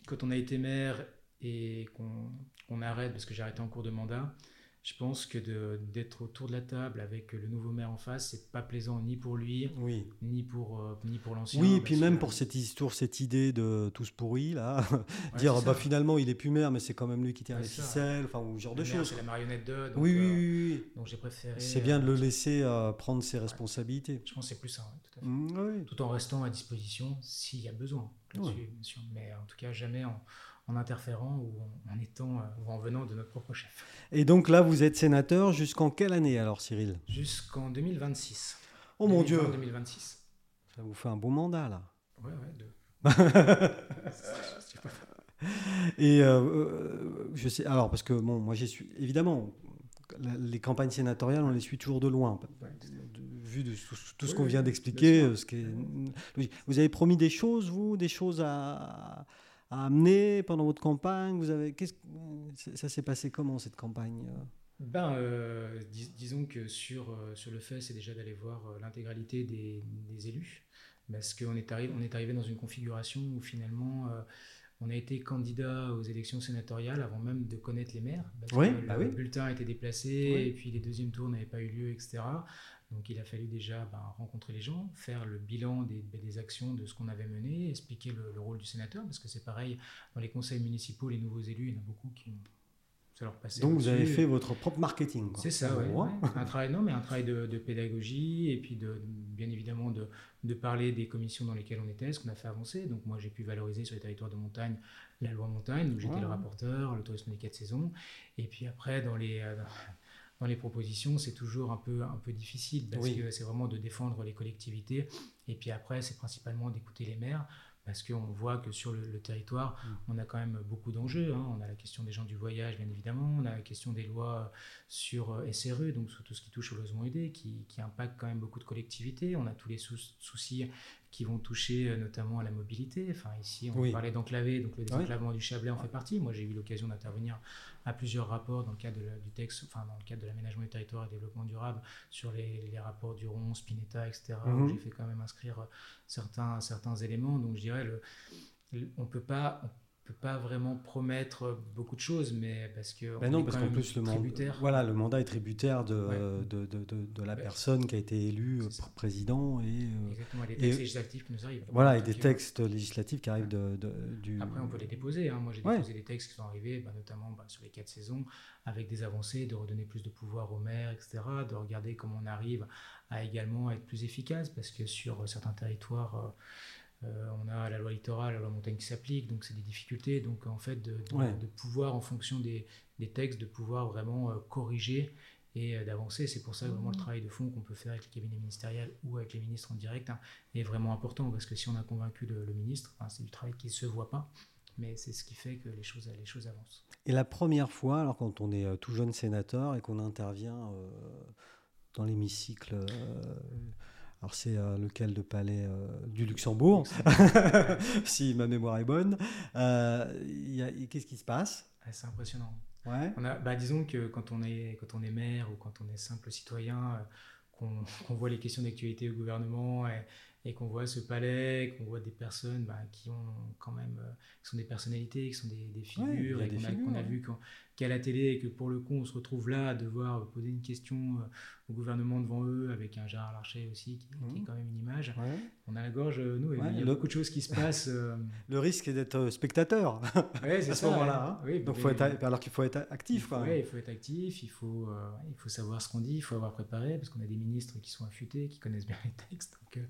[SPEAKER 2] quand on a été maire et qu'on arrête, parce que j'ai arrêté en cours de mandat, je pense que d'être autour de la table avec le nouveau maire en face, c'est pas plaisant ni pour lui,
[SPEAKER 1] oui.
[SPEAKER 2] ni pour euh, ni pour l'ancien.
[SPEAKER 1] Oui, et puis même pour cette histoire, cette idée de tous pourris là, dire bah finalement il est plus maire, mais c'est quand même lui qui tient les ficelles, enfin ou ce genre de choses.
[SPEAKER 2] C'est la marionnette de.
[SPEAKER 1] Donc, oui, oui, oui,
[SPEAKER 2] euh, Donc j'ai préféré.
[SPEAKER 1] C'est bien de le euh, laisser prendre ses responsabilités.
[SPEAKER 2] Je pense que c'est plus ça, tout, à fait. Mmh, tout en restant à disposition s'il y a besoin. Mais en tout cas jamais en en interférant ou en, étant euh, ou en venant de notre propre chef.
[SPEAKER 1] Et donc là, vous êtes sénateur jusqu'en quelle année alors, Cyril?
[SPEAKER 2] Jusqu'en 2026.
[SPEAKER 1] Oh mon Dieu
[SPEAKER 2] 2026.
[SPEAKER 1] Ça vous fait un beau mandat là.
[SPEAKER 2] Ouais, ouais, deux.
[SPEAKER 1] Et euh, euh, je sais, alors parce que bon, moi j'ai su, évidemment, les campagnes sénatoriales, on les suit toujours de loin, vu de tout, ce qu'on vient d'expliquer. Ce qui Vous avez promis des choses, vous, des choses à, à amener pendant votre campagne Vous avez, ça s'est passé comment cette campagne
[SPEAKER 2] ben, euh, disons que sur, euh, sur le fait, c'est déjà d'aller voir euh, l'intégralité des, des, élus, parce qu'on est, arrivé, on est arrivé dans une configuration où finalement on a été candidat aux élections sénatoriales avant même de connaître les maires. Parce
[SPEAKER 1] oui,
[SPEAKER 2] que
[SPEAKER 1] bah
[SPEAKER 2] le bulletin a été déplacé et puis les deuxièmes tours n'avaient pas eu lieu, etc. Donc il a fallu déjà ben, rencontrer les gens, faire le bilan des, ben, des actions de ce qu'on avait mené, expliquer le, rôle du sénateur, parce que c'est pareil, dans les conseils municipaux, les nouveaux élus, il y en a beaucoup qui ça leur passait.
[SPEAKER 1] Donc vous avez fait votre propre marketing.
[SPEAKER 2] C'est ça, oui. un travail, non, mais un travail de, pédagogie et puis de, bien évidemment de, de, parler des commissions dans lesquelles on était, ce qu'on a fait avancer. Donc moi j'ai pu valoriser sur les territoires de montagne la loi montagne, où j'étais le rapporteur, le tourisme des quatre saisons. Et puis après, dans les... Dans les propositions, c'est toujours un peu, un peu difficile parce que c'est vraiment de défendre les collectivités. Et puis après, c'est principalement d'écouter les maires parce qu'on voit que sur le, territoire, mm. on a quand même beaucoup d'enjeux. Hein. On a la question des gens du voyage, bien évidemment, on a la question des lois sur euh, SRE, donc sur tout ce qui touche au logement aidé, qui, qui impacte quand même beaucoup de collectivités. On a tous les soucis qui vont toucher euh, notamment à la mobilité. Enfin, ici, on parlait d'enclaver, donc le désenclavement du Chablais en fait partie. Moi, j'ai eu l'occasion d'intervenir à plusieurs rapports dans le cadre du texte, enfin, dans le cadre de l'aménagement du territoire et développement durable sur les, rapports du Ron, Spinetta, etc. Mhm. J'ai fait quand même inscrire certains, certains éléments. Donc, je dirais, le, on peut pas, pas vraiment promettre beaucoup de choses, mais parce que
[SPEAKER 1] non, parce qu'en plus le mandat, voilà, le mandat est tributaire de, de, de, de, la personne qui a été élue président et
[SPEAKER 2] euh, exactement des textes législatifs qui nous arrivent.
[SPEAKER 1] Voilà, et des textes législatifs qui arrivent de, du.
[SPEAKER 2] Après, on peut les déposer. Hein. Moi, j'ai déposé des textes qui sont arrivés, bah, notamment bah, sur les quatre saisons, avec des avancées, de redonner plus de pouvoir aux maires, etc., de regarder comment on arrive à également être plus efficace, parce que sur certains territoires. Euh, euh, on a la loi littorale, la loi montagne qui s'applique, donc c'est des difficultés. Donc en fait, de, pouvoir, en fonction des, textes, de pouvoir vraiment euh, corriger et euh, d'avancer. C'est pour ça que vraiment le mmh. travail de fond qu'on peut faire avec le cabinet ministériel ou avec les ministres en direct hein, est vraiment important parce que si on a convaincu le, ministre, c'est du travail qui ne se voit pas, mais c'est ce qui fait que les choses, les choses avancent.
[SPEAKER 1] Et la première fois, alors quand on est tout jeune sénateur et qu'on intervient dans l'hémicycle alors c'est euh, lequel de palais euh, du Luxembourg, si ma mémoire est bonne. Euh, qu'est-ce qui se passe?
[SPEAKER 2] C'est impressionnant. Ouais. On a, bah, disons que quand on, est, quand on est maire ou quand on est simple citoyen, qu'on voit les questions d'actualité au gouvernement et, et qu'on voit ce palais, qu'on voit des personnes bah, qui ont quand même, qui sont des personnalités, qui sont des, des figures, et qu'on a, vu qu'à la télé et que pour le coup on se retrouve là à devoir poser une question au gouvernement devant eux, avec un Gérard Larcher aussi, qui, est mmh. quand même une image. On a la gorge, euh, nous, il y a beaucoup de choses qui se passent. Euh.
[SPEAKER 1] Le risque est d'être euh, spectateur
[SPEAKER 2] ouais, c'est à ce moment-là.
[SPEAKER 1] Hein. Donc, faut être, alors qu'il faut être actif.
[SPEAKER 2] Oui, il faut être actif, il faut, il faut savoir ce qu'on dit, il faut avoir préparé, parce qu'on a des ministres qui sont affûtés, qui connaissent bien les textes. Donc,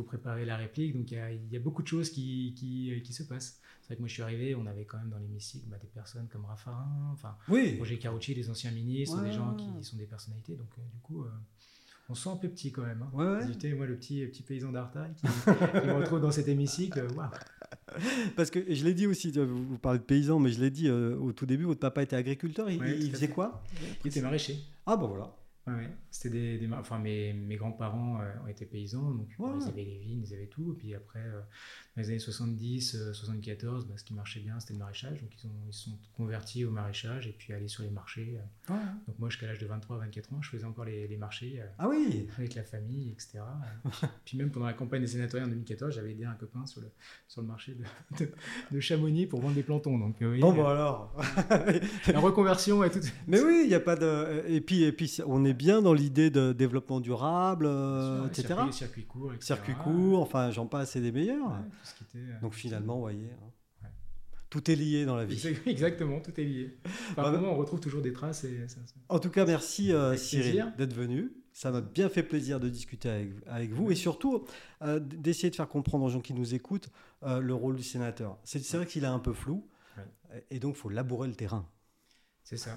[SPEAKER 2] faut préparer la réplique. Donc, il y a, il y a beaucoup de choses qui, qui, qui se passent. C'est vrai que moi, je suis arrivé, on avait quand même dans l'hémicycle bah, des personnes comme Raffarin, enfin, Roger Carucci, les anciens ministres, des gens qui sont des personnalités. Donc, du coup, euh, on se sent un peu petit quand même. Hein. moi, le petit, petit paysan d'Artail qui, me retrouve dans cet hémicycle.
[SPEAKER 1] Parce que je l'ai dit aussi, vous parlez de paysan, mais je l'ai dit euh, au tout début, votre papa était agriculteur. Il, il faisait quoi?
[SPEAKER 2] Il était maraîcher.
[SPEAKER 1] Ah, ben voilà.
[SPEAKER 2] Ouais, c'était des, enfin mes, mes grands-parents euh, ont été paysans, donc ils avaient les vignes, ils avaient tout. Et puis après, euh, dans les années 70, 74, euh, bah, ce qui marchait bien, c'était le maraîchage. Donc ils ont ils sont convertis au maraîchage et puis aller sur les marchés. Donc moi, jusqu'à l'âge de 23 24 ans, je faisais encore les, les marchés
[SPEAKER 1] ah oui
[SPEAKER 2] avec la famille, etc. puis même pendant la campagne des sénatoriales en 2014, j'avais aidé un copain sur le, sur le marché de, de, Chamonix pour vendre des plantons. Donc,
[SPEAKER 1] bon, bah alors
[SPEAKER 2] La reconversion et tout.
[SPEAKER 1] Mais oui, il n'y a pas de. Et puis, et puis on est bien dans l'idée de développement durable, euh, etc.
[SPEAKER 2] Circuit, court,
[SPEAKER 1] Circuit court, enfin, j'en passe, c'est des meilleurs. Euh, Donc finalement, vous voyez, hein, tout est lié dans la vie.
[SPEAKER 2] Exactement, tout est lié. Par moment, on retrouve toujours des traces. Et
[SPEAKER 1] En tout cas, merci euh, Cyril d'être venu. Ça m'a bien fait plaisir de discuter avec, vous et surtout d'essayer de faire comprendre aux gens qui nous écoutent le rôle du sénateur. C'est vrai qu'il est un peu flou et donc il faut labourer le terrain.
[SPEAKER 2] C'est ça.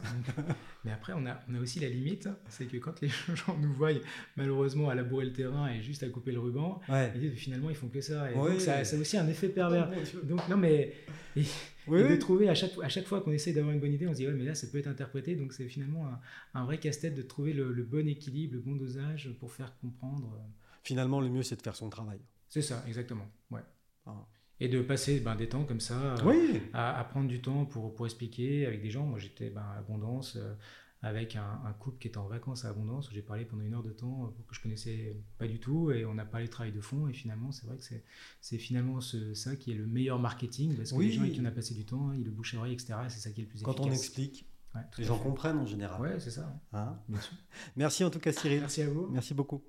[SPEAKER 2] Mais après, on a, on a aussi la limite, c'est que quand les gens nous voient malheureusement à labourer le terrain et juste à couper le ruban, finalement ils font que ça. Et donc ça, a aussi un effet pervers. Oh, donc non mais et, de trouver à chaque, à chaque fois qu'on essaie d'avoir une bonne idée, on se dit ouais mais là ça peut être interprété. Donc c'est finalement un, vrai casse-tête de trouver le, bon équilibre, le bon dosage pour faire comprendre. Euh.
[SPEAKER 1] Finalement, le mieux c'est de faire son travail.
[SPEAKER 2] C'est ça, exactement. Ouais. Ah et de passer ben, des temps comme ça euh, à, prendre du temps pour, pour expliquer avec des gens. Moi, j'étais ben, à Abondance euh, avec un, couple qui était en vacances à Abondance. J'ai parlé pendant une heure de temps euh, que je connaissais pas du tout et on a parlé de travail de fond. Et finalement, c'est vrai que c'est finalement ce, ça qui est le meilleur marketing parce que les gens avec qui on a passé du temps, ils le bouche à oreille, etc. C'est ça qui est le plus
[SPEAKER 1] efficace. Quand on explique. les gens comprennent en général.
[SPEAKER 2] Ouais, c'est ça.
[SPEAKER 1] Hein Merci en tout cas Cyril.
[SPEAKER 2] Merci à vous.
[SPEAKER 1] Merci beaucoup.